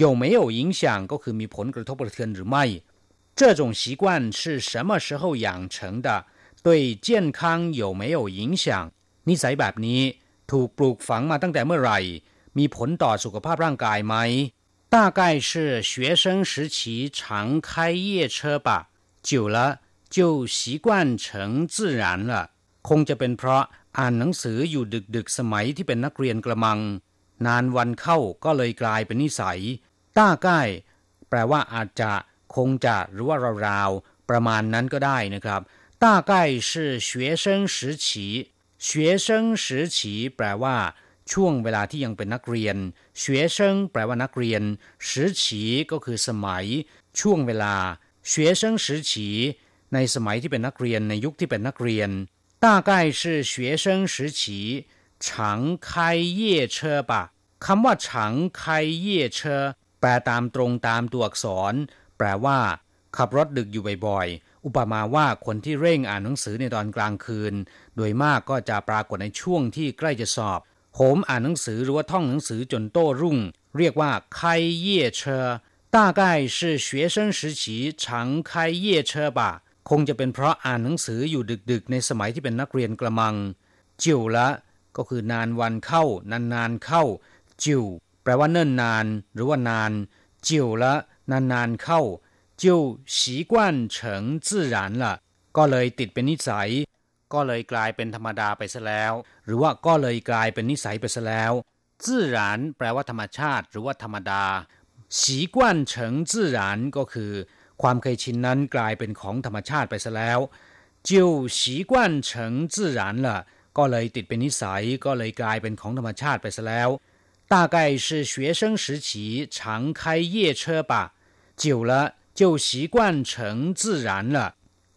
有没有影响ก็คือมีผลกระทบกระเทือนหรือไม่这种习惯是什么时候养成的对健康有没有影响นิสัยแบบนี้ ถูกปลูกฝังมาตั้งแต่เมื่อไหร่ มีผลต่อสุขภาพร่างกายไหม 大概是学生时期常开夜车吧久了就习惯成自然了คงจะเป็นเพราะอ่านหนังสืออยู่ดึกๆสมัยที่เป็นนักเรียนกระมัง นานวันเข้าก็เลยกลายเป็นนิสัยต้าใกล้แปลว่าอาจจะ คงจะหรือว่าราวๆประมาณนั้นก็ได้นะครับ大概是学生时期学生时期แปลว่า ช่วงเวลาที่ยังเป็นนักเรียน学生แปลว่านักเรียน时期ก็คือสมัย ช่วงเวลา学生时期ในสมัยที่เป็นนักเรียนในยุคที่เป็นนักเรียน大概是学生时期常开夜车吧คำว่า常开夜车แปลตามตรงตามตัวอักษร แปลว่า ขับรถดึกอยู่บ่อยๆ อุปมาว่าคนที่เร่งอ่านหนังสือในตอนกลางคืน โดยมากก็จะปรากฏในช่วงที่ใกล้จะสอบ โหมอ่านหนังสือหรือว่าท่องหนังสือจนโต้รุ่ง เรียกว่า开夜车大概是学生时期常开夜车吧คงจะเป็นเพราะอ่านหนังสืออยู่ดึกๆ ในสมัยที่เป็นนักเรียนกระมัง จิวละ ก็คือนานวันเข้านานๆเข้า จิวแปลว่าเนิ่นนาน หรือว่านานจิวละนานๆเข้า就习惯成自然了ก็เลยติดเป็นนิสัย ก็เลยกลายเป็นธรรมดาไปซะแล้ว หรือว่าก็เลยกลายเป็นนิสัยไปซะแล้ว自然แปลว่าธรรมชาติ หรือว่าธรรมดา习惯成自然ก็คือ ความเคยชินนั้นกลายเป็นของธรรมชาติไปซะแล้ว就习惯成自然了ก็เลยติดเป็นนิสัย ก็เลยกลายเป็นของธรรมชาติไปซะแล้ว大概是学生时期常开夜车吧久了就习惯成自然了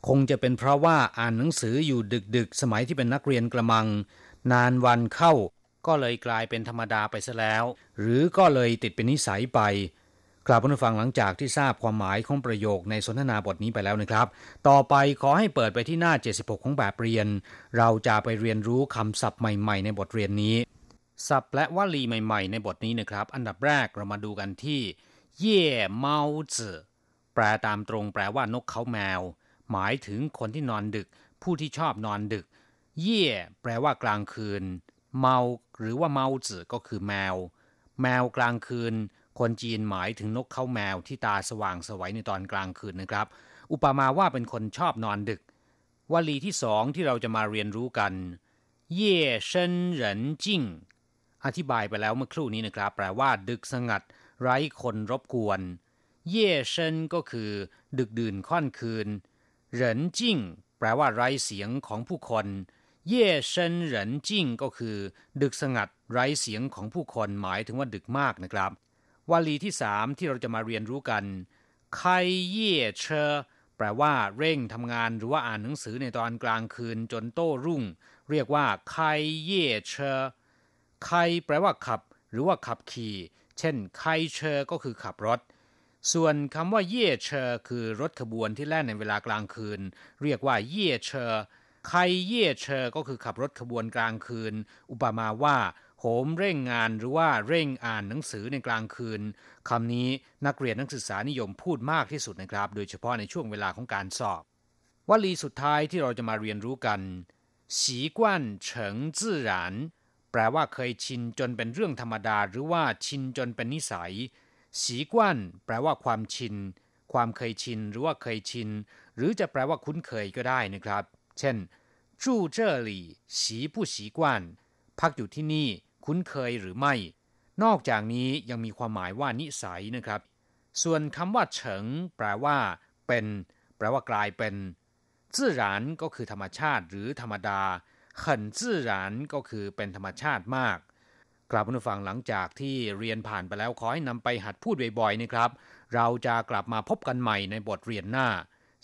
คงจะเป็นเพราะว่าอ่านหนังสืออยู่ดึกๆ สมัยที่เป็นนักเรียนกระมัง นานวันเข้าก็เลยกลายเป็นธรรมดาไปซะแล้ว หรือก็เลยติดเป็นนิสัยไปกลับมาฟังหลังจากที่ทราบความหมายของประโยคในสนทนาบทนี้ไปแล้วนะครับ ต่อไปขอให้เปิดไปที่หน้า 76 ของแบบเรียน เราจะไปเรียนรู้คำศัพท์ใหม่ ๆ ในบทเรียนนี้ ศัพท์และวลีใหม่ ๆ ในบทนี้นะครับ อันดับแรกเรามาดูกันที่ เย่เมาจื่อแปลตามตรงแปลว่านกเขาแมว หมายถึงคนที่นอนดึก ผู้ที่ชอบนอนดึก เย่แปลว่ากลางคืน เมาหรือว่าเมาจื่อก็คือแมว แมวกลางคืน คนจีนหมายถึงนกเขาแมวที่ตาสว่างสวัยในตอนกลางคืนนะครับ อุปมาว่าเป็นคนชอบนอนดึกวลีที่สองที่เราจะมาเรียนรู้กัน 夜深人静 อธิบายไปแล้วเมื่อครู่นี้นะครับ แปลว่าดึกสงัด ไร้คนรบกวน 夜深 ก็คือ ดึกดื่นค่อนคืน 人静 แปลว่าไร้เสียงของผู้คน 夜深人静 ก็คือ ดึกสงัดไร้เสียงของผู้คนหมายถึงว่าดึกมากนะครับวลีที่สามที่เราจะมาเรียนรู้กัน开夜车 แปลว่าเร่งทำงานหรือว่าอ่านหนังสือในตอนกลางคืนจนโต้รุ่ง เรียกว่า 开夜车 开 แปลว่าขับ หรือว่าขับขี่ เช่น 开车 ก็คือขับรถ ส่วนคำว่า 夜车 คือรถขบวนที่แล่นในเวลากลางคืน เรียกว่า 夜车 开夜车 ก็คือขับรถขบวนกลางคืน อุปมาว่าโหมเร่งงานหรือว่าเร่งอ่านหนังสือในกลางคืนคำนี้นักเรียนนักศึกษานิยมพูดมากที่สุดนะครับ โดยเฉพาะในช่วงเวลาของการสอบวลีสุดท้ายที่เราจะมาเรียนรู้กันสีกวนเฉิงจื่อหลานแปลว่าเคยชินจนเป็นเรื่องธรรมดา หรือว่าชินจนเป็นนิสัย สีกว้นแปลว่าความชิน ความเคยชิน หรือว่าเคยชิน หรือจะแปลว่าคุ้นเคยก็ได้นะครับ เช่นจูเจ้อหลี่สีผู้สีกว้นพักอยู่ที่นี่คุ้นเคยหรือไม่ นอกจากนี้ยังมีความหมายว่านิสัยนะครับ ส่วนคำว่าเฉิง แปลว่า เป็น แปลว่ากลายเป็นจื่อหานก็คือธรรมชาติหรือธรรมดาขันจื่อหานก็คือเป็นธรรมชาติมาก กลับผู้ฟังหลังจากที่เรียนผ่านไปแล้วขอให้นำไปหัดพูดบ่อยๆนะครับ เราจะกลับมาพบกันใหม่ในบทเรียนหน้า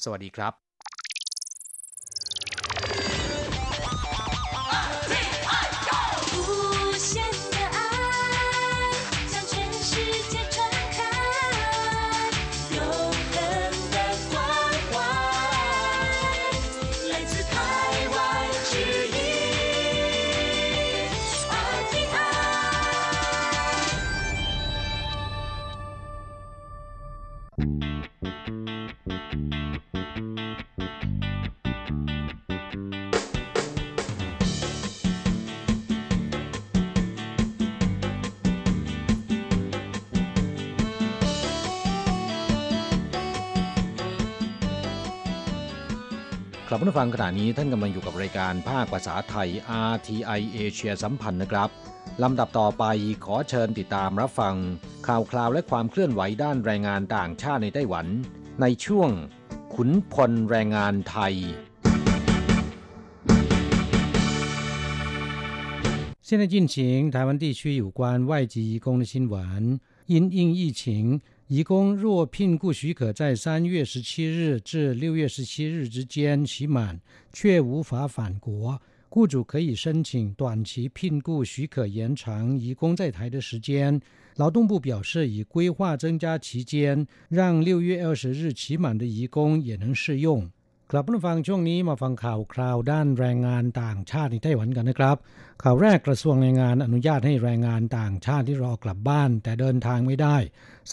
สวัสดีครับ ครับผู้ฟังขณะนี้ท่านกำลังอยู่กับรายการภาคภาษาไทย RTI เอเชียสัมพันธ์นะครับลำดับต่อไปขอเชิญติดตามรับฟัง ข่าวคราวและความเคลื่อนไหวด้านแรงงานต่างชาติในไต้หวัน ในช่วง ขุนพลแรงงานไทย现在进行台湾地区有关外籍移工的新闻。因应疫情， 移工若聘雇许可在三月十七日至六月十七日之间期满，却无法返国，雇主可以申请短期聘雇许可延长移工在台的时间。劳动部表示，已规划增加期间，让六月二十日期满的移工也能适用。 กลับมาฟังช่วงนี้มาฟังข่าวคราวด้านแรงงานต่างชาติในไต้หวันกันนะครับ ข่าวแรกกระทรวงแรงงานอนุญาตให้แรงงานต่างชาติที่รอกลับบ้าน แต่เดินทางไม่ได้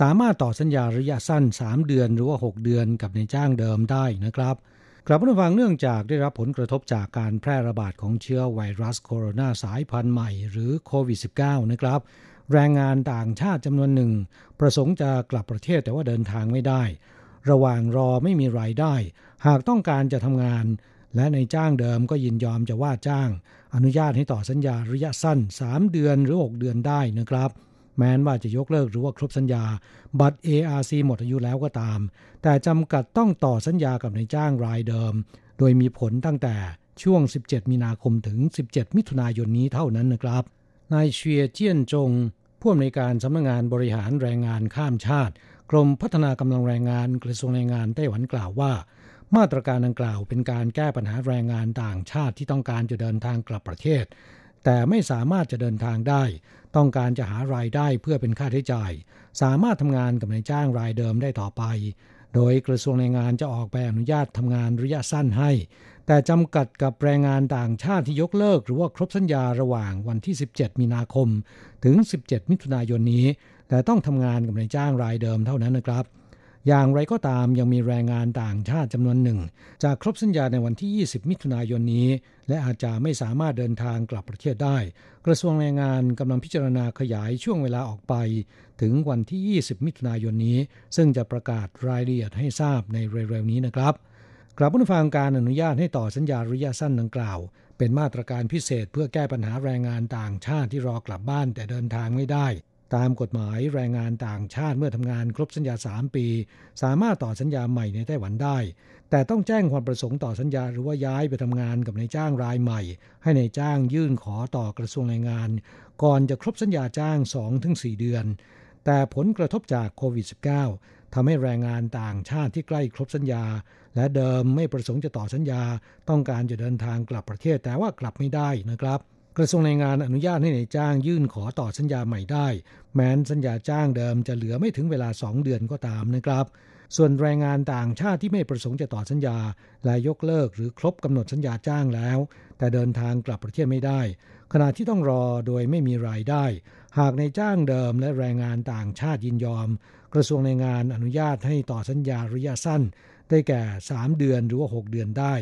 สามารถต่อสัญญาระยะสั้น 3 เดือนหรือว่า 6 เดือนกับในจ้างเดิมได้นะครับกลับมาฟังเนื่องจากได้รับผลกระทบจากการแพร่ระบาดของเชื้อไวรัสโคโรนาสายพันธุ์ใหม่หรือโควิด -19 นะครับ แรงงานต่างชาติจำนวนหนึ่ง ประสงค์จะกลับประเทศแต่ว่าเดินทางไม่ได้ ระหว่างรอไม่มีรายได้ หากต้องการจะทำงาน และในจ้างเดิมก็ยินยอมจะว่าจ้าง อนุญาตให้ต่อสัญญาระยะสั้น 3 เดือนหรือ 6 เดือนได้นะครับ แม้นว่าจะยกเลิกหรือว่าครบสัญญา บัตร ARC หมดอายุแล้วก็ตาม แต่จำกัดต้องต่อสัญญากับในจ้างรายเดิม โดยมีผลตั้งแต่ช่วง 17 มีนาคมถึง 17 มิถุนายนนี้เท่านั้นนะครับนายเชียเจียนจงผู้อำนวยการสำนักงานบริหารแรงงานข้ามชาติ กรมพัฒนากำลังแรงงานกระทรวงแรงงานไต้หวันกล่าวว่า มาตรการดังกล่าวเป็นการแก้ปัญหาแรงงานต่างชาติที่ต้องการจะเดินทางกลับประเทศ แต่ไม่สามารถจะเดินทางได้ ต้องการจะหารายได้เพื่อเป็นค่าใช้จ่าย สามารถทำงานกับนายจ้างรายเดิมได้ต่อไป โดยกระทรวงแรงงานจะออกใบอนุญาตทำงานระยะสั้นให้ แต่จำกัดกับแรงงานต่างชาติที่ยกเลิก หรือว่าครบสัญญาระหว่างวันที่ 17 มีนาคม ถึง 17 มิถุนายนนี้ แต่ต้องทำงานกับนายจ้างรายเดิมเท่านั้นนะครับ อย่างไรก็ตามยังมีแรงงานต่างชาติจำนวนหนึ่ง จะครบสัญญาในวันที่ 20 มิถุนายนนี้ และอาจจะไม่สามารถเดินทางกลับประเทศได้ กระทรวงแรงงานกำลังพิจารณาขยายช่วงเวลาออกไป ถึงวันที่ 20 มิถุนายนนี้ ซึ่งจะประกาศรายละเอียดให้ทราบในเร็วๆนี้นะครับกลับผู้ฟังการอนุญาตให้ต่อสัญญาระยะสั้นดังกล่าว เป็นมาตรการพิเศษเพื่อแก้ปัญหาแรงงานต่างชาติที่รอกลับบ้านแต่เดินทางไม่ได้ ตามกฎหมายแรงงานต่างชาติเมื่อทำงานครบสัญญา 3 ปี สามารถต่อสัญญาใหม่ในไต้หวันได้ แต่ต้องแจ้งความประสงค์ต่อสัญญาหรือว่าย้ายไปทำงานกับนายจ้างรายใหม่ ให้ในายจ้างยื่นขอต่อกระทรวงแรงงาน ก่อนจะครบสัญญาจ้าง 2-4 เดือน แต่ผลกระทบจากโควิด -19 ทำให้แรงงานต่างชาติที่ใกล้ครบสัญญา และเดิมไม่ประสงค์จะต่อสัญญา ต้องการจะเดินทางกลับประเทศแต่ว่ากลับไม่ได้นะครับ กระทรวงแรงงานอนุญาตให้ในายจ้างยื่นขอต่อสัญญาใหม่ได้ แม้นสัญญาจ้างเดิมจะเหลือไม่ถึงเวลา 2 เดือนก็ตามนะครับ ส่วนแรงงานต่างชาติที่ไม่ประสงค์จะต่อสัญญาและยกเลิกหรือครบกำหนดสัญญาจ้างแล้ว แต่เดินทางกลับประเทศไม่ได้ ขณะที่ต้องรอโดยไม่มีรายได้ หากในจ้างเดิมและแรงงานต่างชาติยินยอม กระทรวงแรงงานอนุญาตให้ต่อสัญญาระยะสั้น ได้แก่ 3 เดือนหรือว่า 6 เดือนได้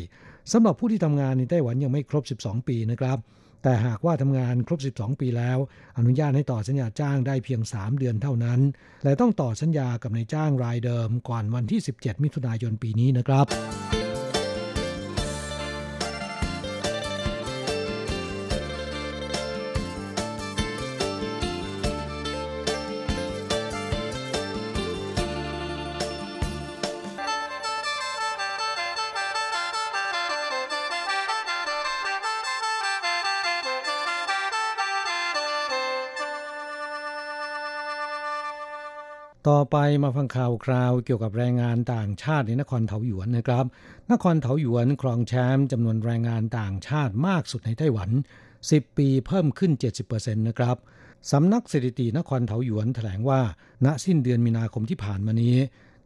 สำหรับผู้ที่ทำงานในไต้หวันยังไม่ครบ 12 ปีนะครับ แต่หากว่าทำงานครบ 12 ปีแล้ว อนุญาตให้ต่อสัญญาจ้างได้เพียง 3 เดือนเท่านั้น และต้องต่อสัญญากับนายจ้างรายเดิมก่อนวันที่ 17 มิถุนายนปีนี้นะครับ ต่อไปมาฟังข่าวคราวเกี่ยวกับแรงงานต่างชาติในนครเถาหยวนนะครับ นครเถาหยวนครองแชมป์จำนวนแรงงานต่างชาติมากสุดในไต้หวัน 10 ปีเพิ่มขึ้น 70%นะครับสำนักสถิตินครเถาหยวนแถลงว่า ณสิ้นเดือนมีนาคมที่ผ่านมานี้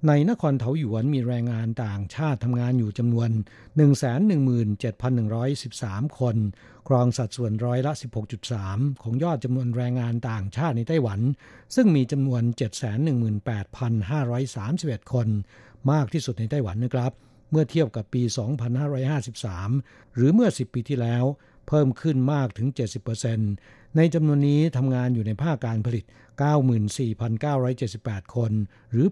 ในนครเถาหยวนมีแรงงานต่างชาติทำงานอยู่จำนวน 117,113 คน ครองสัดส่วนร้อยละ 16.3 ของยอดจำนวนแรงงานต่างชาติในไต้หวัน ซึ่งมีจำนวน 718,531 คน มากที่สุดในไต้หวันนะครับ เมื่อเทียบกับปี 2553 หรือเมื่อ 10 ปีที่แล้ว เพิ่มขึ้นมากถึง 70%ในจำนวนนี้ทำงานอยู่ในภาคการผลิต 94,978 คน หรือ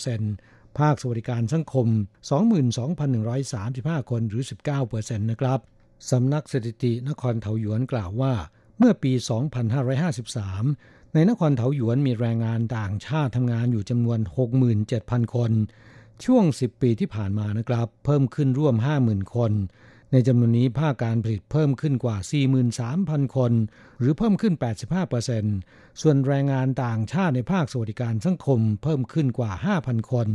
81%ภาคสวัสดิการสังคม 22,135 คนหรือ 19%นะครับสำนักสถิตินครเถาหยวนกล่าวว่า เมื่อปี 2553 ในนครเถาหยวนมีแรงงานต่างชาติทำงานอยู่จำนวน 67,000 คน ช่วง 10 ปีที่ผ่านมานะครับ เพิ่มขึ้นร่วม 50,000 คน ในจำนวนนี้ภาคการผลิตเพิ่มขึ้นกว่า 43,000 คน หรือเพิ่มขึ้น 85%ส่วนแรงงานต่างชาติในภาคสวัสดิการสังคมเพิ่มขึ้นกว่า 5,000 คน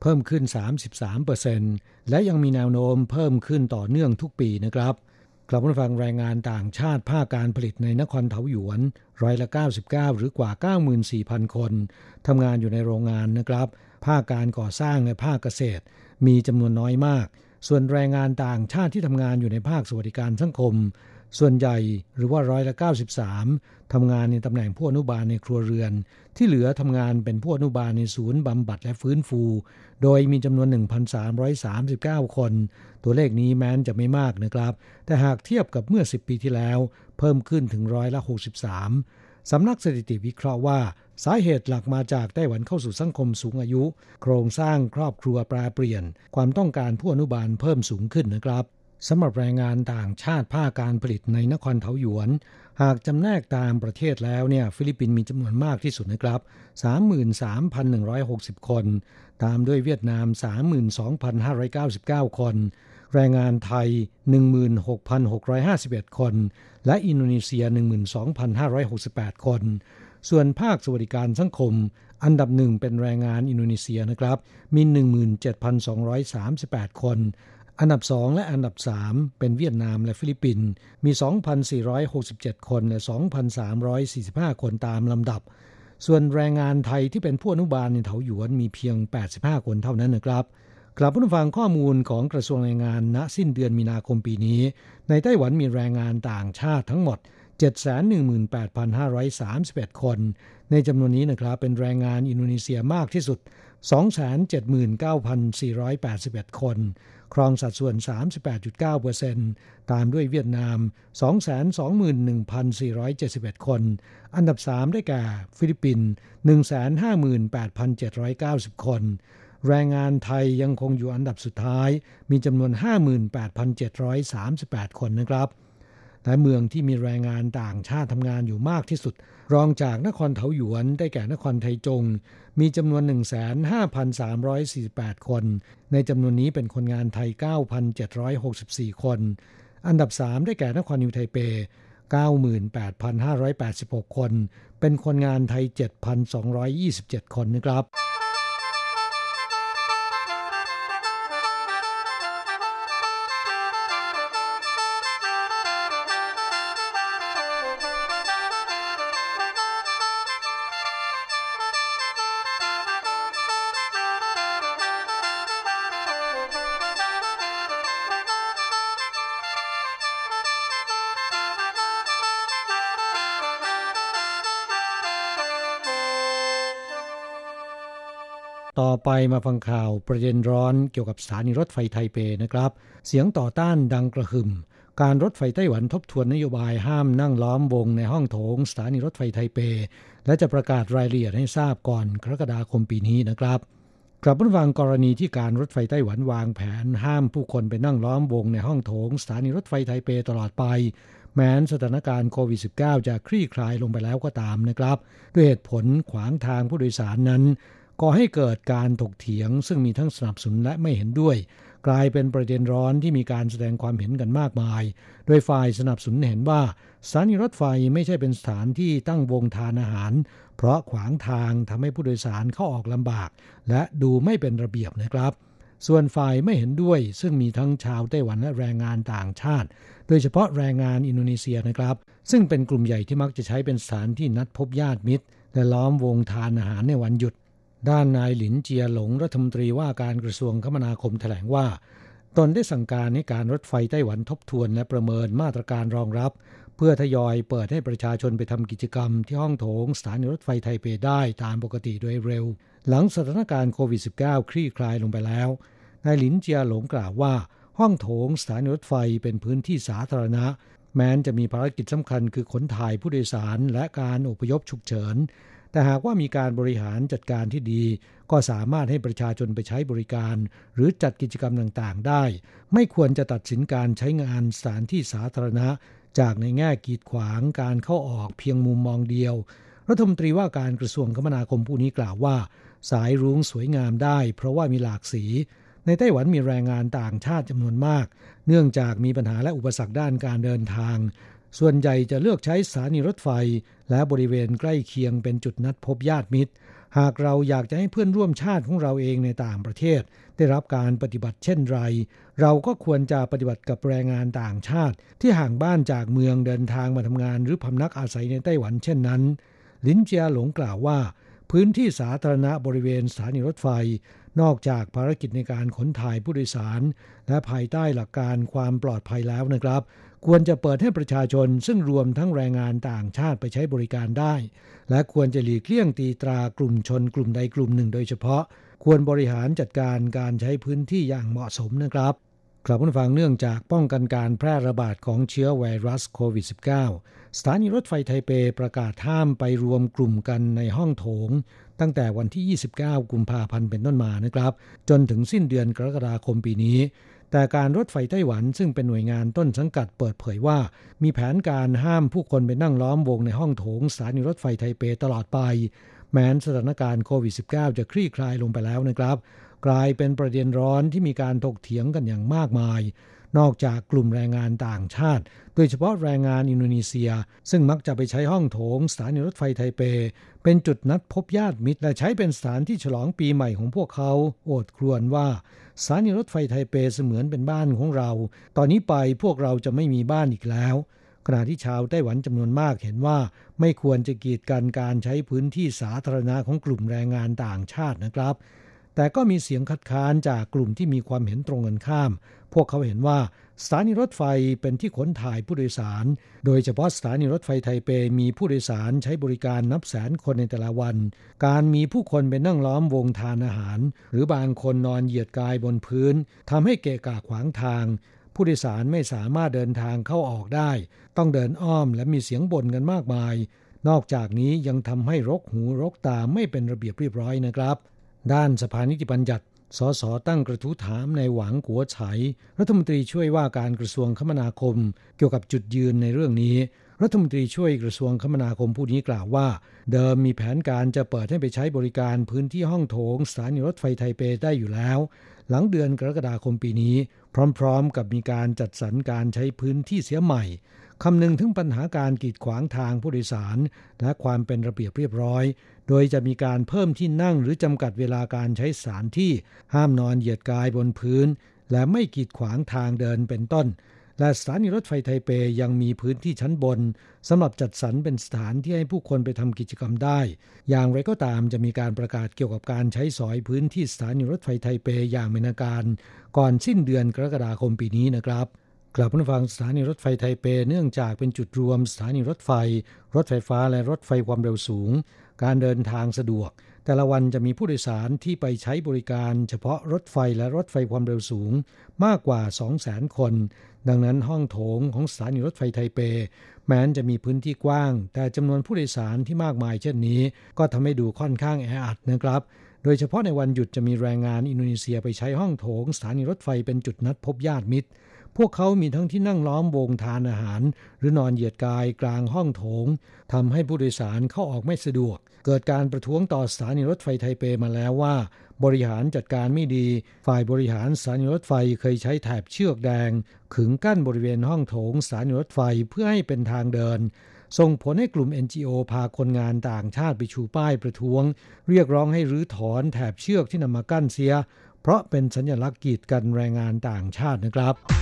เพิ่มขึ้น 33%และยังมีแนวโน้มเพิ่มขึ้นต่อเนื่องทุกปีนะครับกลับมาฟังแรงงานต่างชาติภาคการผลิตในนครเถาหยวนร้อยละ 99 หรือกว่า 94,000 คนทำงานอยู่ในโรงงานนะครับ ภาคการก่อสร้างและภาคเกษตร มีจำนวนน้อยมาก ส่วนแรงงานต่างชาติที่ทำงานอยู่ในภาคสวัสดิการสังคม ส่วนใหญ่หรือว่าร้อยละ93ทำงานในตำแหน่งผู้อนุบาลในครัวเรือน ที่เหลือทำงานเป็นผู้อนุบาลในศูนย์บำบัดและฟื้นฟู โดยมีจำนวน 1,339 คน ตัวเลขนี้แม้นจะไม่มากนะครับ แต่หากเทียบกับเมื่อ 10 ปีที่แล้ว เพิ่มขึ้นถึงร้อยละ 63สำนักสถิติวิเคราะห์ว่า สาเหตุหลักมาจากไต้หวันเข้าสู่สังคมสูงอายุ โครงสร้างครอบครัวแปรเปลี่ยน ความต้องการผู้อนุบาลเพิ่มสูงขึ้นนะครับสำหรับแรงงานต่างชาติภาคการผลิตในนครเทาหยวน หากจำแนกตามประเทศแล้วเนี่ยฟิลิปปินส์มีจำนวนมากที่สุดนะครับ 33,160 คน ตามด้วยเวียดนาม 32,599 คน แรงงานไทย 16,651 คน และอินโดนีเซีย 12,568 คน ส่วนภาคสวัสดิการสังคม อันดับหนึ่งเป็นแรงงานอินโดนีเซียนะครับ มี 17,238 คน อันดับ 2 และอันดับ 3 เป็นเวียดนามและฟิลิปปินส์มี 2,467 คนและ 2,345 คนตามลำดับ ส่วนแรงงานไทยที่เป็นผู้อนุบาลในเถาหยวนมีเพียง 85 คนเท่านั้นนะครับครับผู้ฟังข้อมูลของกระทรวงแรงงานณสิ้นเดือนมีนาคมปีนี้ ในไต้หวันมีแรงงานต่างชาติทั้งหมด 718,531 คน ในจำนวนนี้นะครับเป็นแรงงานอินโดนีเซียมากที่สุด 279,481 คน ครองสัดส่วน 38.9%ตามด้วยเวียดนาม 221,471 คน อันดับ 3 ได้แก่ ฟิลิปปินส์158,790 คนแรงงานไทยยังคงอยู่อันดับสุดท้าย มีจำนวน 58,738 คนนะครับ และเมืองที่มีแรงงานต่างชาติทำงานอยู่มากที่สุด รองจากนครเถาหยวนได้แก่นครไทจง มีจำนวน 15,348 คน ในจำนวนนี้เป็นคนงานไทย 9,764 คน อันดับ 3 ได้แก่นครนิวไทเป 98,586 คน เป็นคนงานไทย 7,227 คนนะครับ ไปมาฟังข่าวประเด็นร้อนเกี่ยวกับสถานีรถไฟไทเปนะครับ เสียงต่อต้านดังกระหึ่ม การรถไฟไต้หวันทบทวนนโยบายห้ามนั่งล้อมวงในห้องโถงสถานีรถไฟไทเป และจะประกาศรายละเอียดให้ทราบก่อนกรกฎาคมปีนี้นะครับกลับมาฟังกรณีที่การรถไฟไต้หวันวางแผนห้ามผู้คนไปนั่งล้อมวงในห้องโถงสถานีรถไฟไทเปตลอดไป แม้นสถานการณ์โควิด -19 จะคลี่คลายลงไปแล้วก็ตามนะครับ ด้วยเหตุผลขวางทางผู้โดยสารนั้น ก่อให้เกิดการถกเถียง ซึ่งมีทั้งสนับสนุนและไม่เห็นด้วย กลายเป็นประเด็นร้อนที่มีการแสดงความเห็นกันมากมาย โดยฝ่ายสนับสนุนเห็นว่าสถานีรถไฟไม่ใช่เป็นสถานที่ตั้งวงทานอาหาร เพราะขวางทางทำให้ผู้โดยสารเข้าออกลำบาก และดูไม่เป็นระเบียบนะครับ ส่วนฝ่ายไม่เห็นด้วย ซึ่งมีทั้งชาวไต้หวันและแรงงานต่างชาติ โดยเฉพาะแรงงานอินโดนีเซียนะครับ ซึ่งเป็นกลุ่มใหญ่ที่มักจะใช้เป็นสถานที่นัดพบญาติมิตร และล้อมวงทานอาหารในวันหยุด ด้านนายหลินเจียหลงรัฐมนตรีว่าการกระทรวงคมนาคมแถลงว่า ตนได้สั่งการให้การรถไฟไต้หวันทบทวนและประเมินมาตรการรองรับ เพื่อทยอยเปิดให้ประชาชนไปทำกิจกรรมที่ห้องโถงสถานีรถไฟไทเปได้ตามปกติโดยเร็ว หลังสถานการณ์โควิด -19 คลี่คลายลงไปแล้ว นายหลินเจียหลงกล่าวว่า ห้องโถงสถานีรถไฟเป็นพื้นที่สาธารณะ แม้นจะมีภารกิจสำคัญคือขนถ่ายผู้โดยสารและการอพยพฉุกเฉิน แต่หากว่ามีการบริหารจัดการที่ดี ก็สามารถให้ประชาชนไปใช้บริการ หรือจัดกิจกรรมต่างๆ ได้ ไม่ควรจะตัดสินการใช้งานสถานที่สาธารณะ จากในแง่กีดขวางการเข้าออกเพียงมุมมองเดียว รัฐมนตรีว่าการกระทรวงคมนาคมผู้นี้กล่าวว่า สายรุ้งสวยงามได้ เพราะว่ามีหลากสี ในไต้หวันมีแรงงานต่างชาติจำนวนมาก เนื่องจากมีปัญหาและอุปสรรคด้านการเดินทาง ส่วนใหญ่จะเลือกใช้สถานีรถไฟ และบริเวณใกล้เคียงเป็นจุดนัดพบญาติมิตร หากเราอยากจะให้เพื่อนร่วมชาติของเราเองในต่างประเทศ ได้รับการปฏิบัติเช่นไร เราก็ควรจะปฏิบัติกับแรงงานต่างชาติ ที่ห่างบ้านจากเมืองเดินทางมาทำงานหรือพำนักอาศัยในไต้หวันเช่นนั้น ลินเจียหลงกล่าวว่า พื้นที่สาธารณะบริเวณสถานีรถไฟ นอกจากภารกิจในการขนถ่ายผู้โดยสาร และภายใต้หลักการความปลอดภัยแล้วนะครับ ควรจะเปิดให้ประชาชนซึ่งรวมทั้งแรงงานต่างชาติไปใช้บริการได้ และควรจะหลีกเลี่ยงตีตรากลุ่มชนกลุ่มใดกลุ่มหนึ่งโดยเฉพาะ ควรบริหารจัดการการใช้พื้นที่อย่างเหมาะสมนะครับกลับมาฟังเนื่องจากป้องกันการแพร่ระบาดของเชื้อไวรัสโควิด -19 สถานีรถไฟไทเปประกาศห้ามไปรวมกลุ่มกันในห้องโถง ตั้งแต่วันที่ 29 กุมภาพันธ์เป็นต้นมานะครับ จนถึงสิ้นเดือนกรกฎาคมปีนี้ แต่การรถไฟไต้หวันซึ่งเป็นหน่วยงานต้นสังกัดเปิดเผยว่า มีแผนการห้ามผู้คนไปนั่งล้อมวงในห้องโถงสถานีรถไฟไทเปตลอดไป แม้นสถานการณ์โควิด -19 จะคลี่คลายลงไปแล้วนะครับ กลายเป็นประเด็นร้อนที่มีการถกเถียงกันอย่างมากมาย นอกจากกลุ่มแรงงานต่างชาติ โดยเฉพาะแรงงานอินโดนีเซีย ซึ่งมักจะไปใช้ห้องโถงสถานีรถไฟไทเป เป็นจุดนัดพบญาติมิตรและใช้เป็นสถานที่ฉลองปีใหม่ของพวกเขา โอดครวญว่า สถานีรถไฟไทเปเสมือนเป็นบ้านของเรา ตอนนี้ไปพวกเราจะไม่มีบ้านอีกแล้ว ขณะที่ชาวไต้หวันจำนวนมากเห็นว่าไม่ควรจะกีดกันการใช้พื้นที่สาธารณะของกลุ่มแรงงานต่างชาตินะครับ แต่ก็มีเสียงคัดค้านจากกลุ่มที่มีความเห็นตรงกันข้าม พวกเขาเห็นว่าสถานีรถไฟเป็นที่ขนถ่ายผู้โดยสาร โดยเฉพาะสถานีรถไฟไทเปมีผู้โดยสารใช้บริการนับแสนคนในแต่ละวัน การมีผู้คนไปนั่งล้อมวงทานอาหาร หรือบางคนนอนเหยียดกายบนพื้นทำให้เกะกะขวางทาง ผู้โดยสารไม่สามารถเดินทางเข้าออกได้ ต้องเดินอ้อมและมีเสียงบ่นกันมากมาย นอกจากนี้ยังทำให้รกหูรกตาไม่เป็นระเบียบเรียบร้อยนะครับ ด้านสภานิติบัญญัติ สสตั้งกระทู้ถามในหวังกัวไฉรัฐมนตรีช่วยว่าการกระทรวงคมนาคม เกี่ยวกับจุดยืนในเรื่องนี้ รัฐมนตรีช่วยกระทรวงคมนาคมผู้นี้กล่าวว่า เดิมมีแผนการจะเปิดให้ไปใช้บริการพื้นที่ห้องโถงสถานีรถไฟไทเปได้อยู่แล้ว หลังเดือนกรกฎาคมปีนี้ พร้อม ๆ กับมีการจัดสรรการใช้พื้นที่เสียใหม่ คำนึงถึงปัญหาการกีดขวางทางผู้โดยสาร และความเป็นระเบียบเรียบร้อย โดยจะมีการเพิ่มที่นั่งหรือจำกัดเวลาการใช้สถานที่ห้ามนอนเหยียดกายบนพื้น และไม่กีดขวางทางเดินเป็นต้น และสถานีรถไฟไทเปยังมีพื้นที่ชั้นบนสำหรับจัดสรรเป็นสถานที่ให้ผู้คนไปทำกิจกรรมได้ อย่างไรก็ตามจะมีการประกาศเกี่ยวกับการใช้สอยพื้นที่สถานีรถไฟไทเปอย่างเป็นทางการ ก่อนสิ้นเดือนกรกฎาคมปีนี้นะครับ กลับมาฟังสถานีรถไฟไทเป เนื่องจากเป็นจุดรวมสถานีรถไฟ รถไฟฟ้าและรถไฟความเร็วสูง การเดินทางสะดวก แต่ละวันจะมีผู้โดยสารที่ไปใช้บริการ เฉพาะรถไฟและรถไฟความเร็วสูง มากกว่า 200,000 คน ดังนั้นห้องโถงของสถานีรถไฟไทเป แม้นจะมีพื้นที่กว้าง แต่จำนวนผู้โดยสารที่มากมายเช่นนี้ ก็ทำให้ดูค่อนข้างแออัดนะครับโดยเฉพาะในวันหยุดจะมีแรงงานอินโดนีเซียไปใช้ห้องโถงสถานีรถไฟเป็นจุดนัดพบญาติมิตร พวกเขามีทั้งที่นั่งล้อมวงทานอาหาร หรือนอนเหยียดกายกลางห้องโถงทำให้ผู้โดยสารเข้าออกไม่สะดวก เกิดการประท้วงต่อสถานีรถไฟไทเปมาแล้วว่า บริหารจัดการไม่ดี ฝ่ายบริหารสถานีรถไฟเคยใช้แถบเชือกแดง ขึงกั้นบริเวณห้องโถงสถานีรถไฟเพื่อให้เป็นทางเดินส่งผลให้กลุ่ม NGO พาคนงานต่างชาติไปชูป้ายประท้วง เรียกร้องให้รื้อถอนแถบเชือกที่นำมากั้นเสีย เพราะเป็นสัญลักษณ์กีดกันแรงงานต่างชาตินะครับ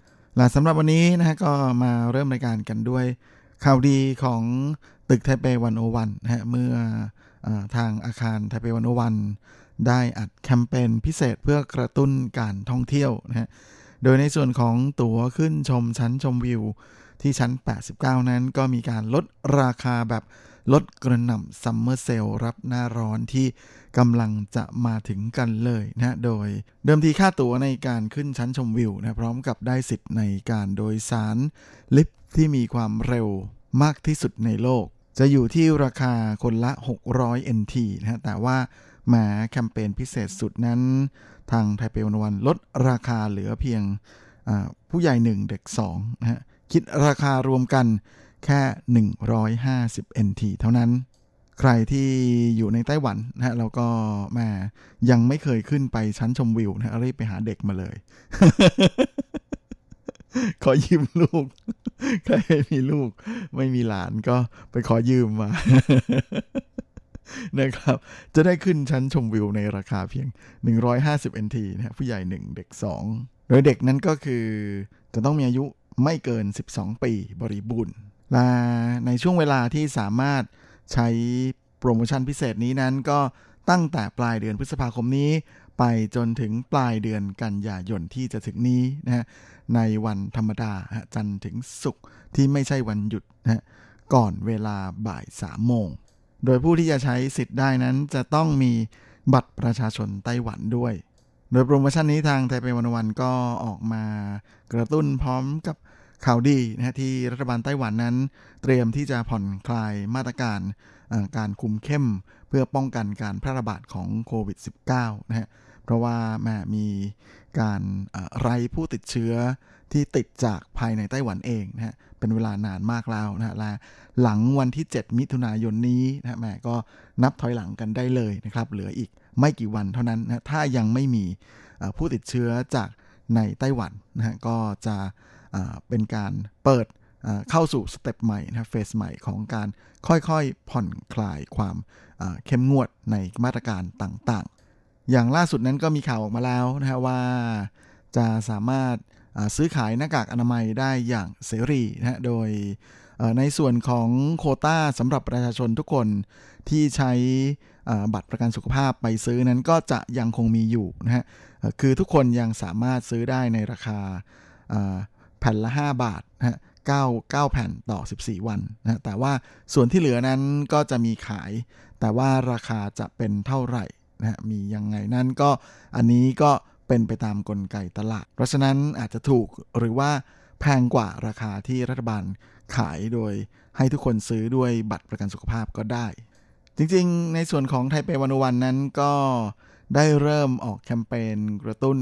และสำหรับวันนี้นะฮะก็มาเริ่มรายการกันด้วยข่าวดีของตึกไทเปวันโอวันนะฮะเมื่ออทางอาคารไทเปวันโอวันได้อัดแคมเปญพิเศษเพื่อกระตุ้นการท่องเที่ยวนะฮะโดยในส่วนของตั๋วขึ้นชมชั้นชมวิวที่ชั้น 89 นั้นก็มีการลดราคาแบบลดกระหน่ำ Summer Sale รับหน้าร้อนที่ กำลังจะมาถึงกันเลยนะโดยเดิมทีค่าตั๋วในการขึ้นชั้นชมวิวนะพร้อมกับได้สิทธิ์ในการโดยสารลิฟต์ที่มีความเร็วมากที่สุดในโลก จะอยู่ที่ราคาคนละ 600 NT นะแต่ว่าแหมแคมเปญพิเศษสุดนั้น ทางไทเป One O One ลดราคาเหลือเพียงผู้ใหญ่ 1 เด็ก2นะฮะคิดราคารวมกันแค่ 150 NT เท่านั้น ใครที่อยู่ในไต้หวันนะฮะเราก็แม่ยังไม่เคยขึ้นไปชั้นชมวิวนะรีบไปหาเด็กมาเลย ขอยืมลูก ใครมีลูก ไม่มีหลานก็ไปขอยืมมานะครับ จะได้ขึ้นชั้นชมวิวในราคาเพียง 150 NT นะฮะผู้ใหญ่ 1 เด็ก 2 โดยเด็กนั้นก็คือจะต้องมีอายุไม่เกิน 12 ปีบริบูรณ์และในช่วงเวลาที่สามารถ ใช้โปรโมชั่นพิเศษนี้นั้นก็ตั้งแต่ปลายเดือนพฤษภาคมนี้ ไปจนถึงปลายเดือนกันยายนที่จะถึงนี้นะฮะในวันธรรมดาจันทร์ถึงศุกร์ที่ไม่ใช่วันหยุดนะฮะก่อนเวลาบ่ายสามโมง โดยผู้ที่จะใช้สิทธิ์ได้นั้นจะต้องมีบัตรประชาชนไต้หวันด้วย โดยโปรโมชั่นนี้ทางไทเปวันวันก็ออกมากระตุ้นพร้อมกับ ข่าวดีนะฮะที่รัฐบาลไต้หวันนั้น เตรียมที่จะผ่อนคลายมาตรการการคุมเข้มเพื่อป้องกันการแพร่ระบาดของโควิด -19 นะฮะเพราะว่าแม่มีการไร้ผู้ติดเชื้อที่ติดจากภายในไต้หวันเองนะฮะเป็นเวลานานมากแล้วนะฮะและหลังวันที่ 7 มิถุนายนนี้นะแม่ก็นับถอยหลังกันได้เลยนะครับ เหลืออีกไม่กี่วันเท่านั้นนะถ้ายังไม่มีผู้ติดเชื้อจากในไต้หวันนะฮะก็จะ เป็นการเปิดเข้าสู่สเต็ปใหม่นะเฟสใหม่ของการค่อยๆผ่อนคลายความเข้มงวดในมาตรการต่างๆ อย่างล่าสุดนั้นก็มีข่าวออกมาแล้วนะฮะว่าจะสามารถซื้อขายหน้ากากอนามัยได้อย่างเสรีนะฮะโดยในส่วนของโคต้าสำหรับประชาชนทุกคนที่ใช้บัตรประกันสุขภาพไปซื้อนั้นก็จะยังคงมีอยู่นะฮะคือทุกคนยังสามารถซื้อได้ในราคา แผ่นละ 5 บาทนะฮะ9 9 แผ่นต่อ 14 วันนะแต่ว่าส่วนที่เหลือนั้นก็จะมีขาย แต่ว่าราคาจะเป็นเท่าไหร่นะมียังไงนั่นก็อันนี้ก็เป็นไปตามกลไกตลาด เพราะฉะนั้นอาจจะถูกหรือว่าแพงกว่าราคาที่รัฐบาลขายโดยให้ทุกคนซื้อด้วยบัตรประกันสุขภาพก็ได้ จริงๆ ในส่วนของไทเปวันวันนั้นก็ได้เริ่มออกแคมเปญกระตุ้น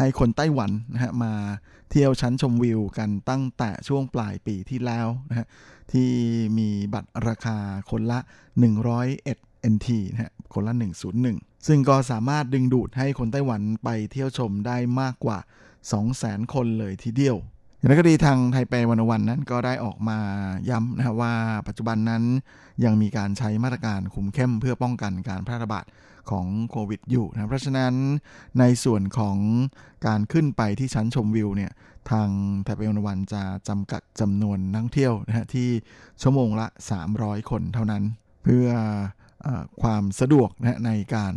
ให้คนไต้หวันนะฮะมาเที่ยวชั้นชมวิวกันตั้งแต่ช่วงปลายปีที่แล้วนะฮะที่มีบัตรราคาคนละ 101 NT นะฮะคนละ 101 ซึ่งก็สามารถดึงดูดให้คนไต้หวันไปเที่ยวชมได้มากกว่า 200,000 คนเลยทีเดียวอย่างไรก็ดีทางไทเปวันวันนั้นก็ได้ออกมาย้ำนะว่าปัจจุบันนั้นยังมีการใช้มาตรการคุมเข้มเพื่อป้องกันการแพร่ระบาด ของโควิดอยู่นะเพราะฉะนั้นในส่วนของการขึ้นไปที่ชั้นชมวิวเนี่ยทางไทเปวันวันจะจำกัดจำนวนนักท่องเที่ยวนะฮะที่ชั่วโมงละ 300 คนเท่านั้น เพื่อความสะดวกนะในการ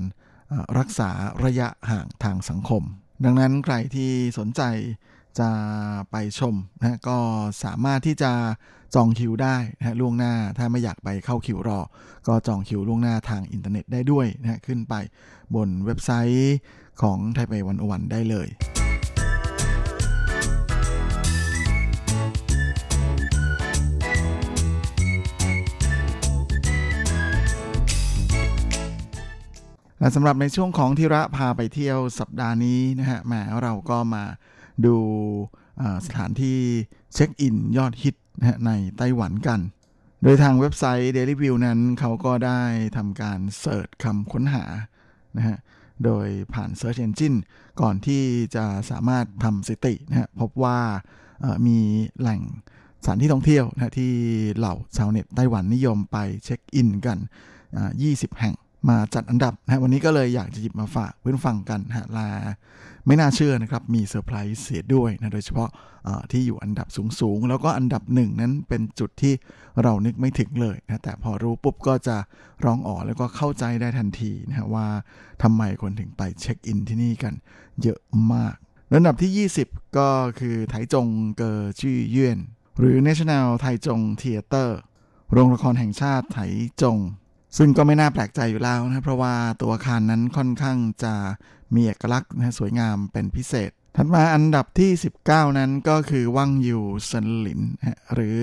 รักษาระยะห่างทางสังคม ดังนั้นใครที่สนใจ จะไปชมนะก็สามารถที่จะจองคิวได้นะล่วงหน้าถ้าไม่อยากไปเข้าคิวรอ ก็จองคิวล่วงหน้าทางอินเทอร์เน็ตได้ด้วยนะขึ้นไปบนเว็บไซต์ของไทเป One O One ได้เลยและสำหรับในช่วงของทีระพาไปเที่ยวสัปดาห์นี้นะฮะแหมเราก็มา ดูสถานที่เช็คอินยอดฮิตในไต้หวันกัน โดยทางเว็บไซต์ Daily View นั้นเขาก็ได้ทำการเสิร์ชคำค้นหานะฮะโดยผ่าน Search Engine ก่อนที่จะสามารถทำสถิตินะฮะพบว่ามีแหล่งสถานที่ท่องเที่ยวนะที่เหล่าชาวเน็ตไต้หวันนิยมไปเช็คอินกัน 20 แห่งมาจัดอันดับนะวันนี้ก็เลยอยากจะหยิบมาฝากเพื่อนฟังกันฮะลา ไม่น่าเชื่อนะครับ มีเซอร์ไพรส์เสียด้วยนะ โดยเฉพาะที่อยู่อันดับสูงๆ แล้วก็อันดับหนึ่งนั้นเป็นจุดที่เรานึกไม่ถึงเลยนะ แต่พอรู้ปุ๊บก็จะร้องอ๋อแล้วก็เข้าใจได้ทันทีนะว่าทำไมคนถึงไปเช็คอินที่นี่กันเยอะมาก อันดับที่ 20 ก็คือไถจงเกอจวี้เยวี่ยนหรือ National ไทจงเทเตอร์โรงละครแห่งชาติไถจง ซึ่งก็ไม่น่าแปลกใจอยู่แล้วนะเพราะว่าตัวอาคารนั้นค่อนข้างจะมีเอกลักษณ์นะสวยงามเป็นพิเศษ ถัดมาอันดับที่ 19 นั้นก็คือว่างอยู่ซันหลินนะหรือ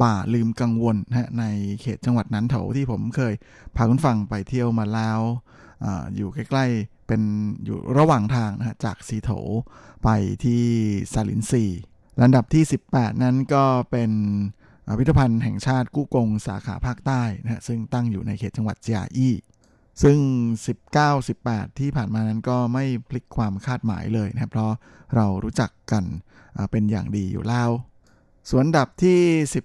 ป่าลืมกังวลนะในเขตจังหวัดนันเถาที่ผมเคยพาคุณฟังไปเที่ยวมาแล้วออยู่ใกล้ๆเป็นอยู่ระหว่างทางนะจากสีโถไปที่ซานหลินซีอันดับที่ 18 นั้นก็เป็น พิพิธภัณฑ์แห่งชาติกู้กงสาขาภาคใต้นะฮะซึ่งตั้งอยู่ในเขตจังหวัดเจียอี้ซึ่ง 19-18 ที่ผ่านมานั้นก็ไม่พลิกความคาดหมายเลยนะเพราะเรารู้จักกันเป็นอย่างดีอยู่แล้วส่วนอันดับที่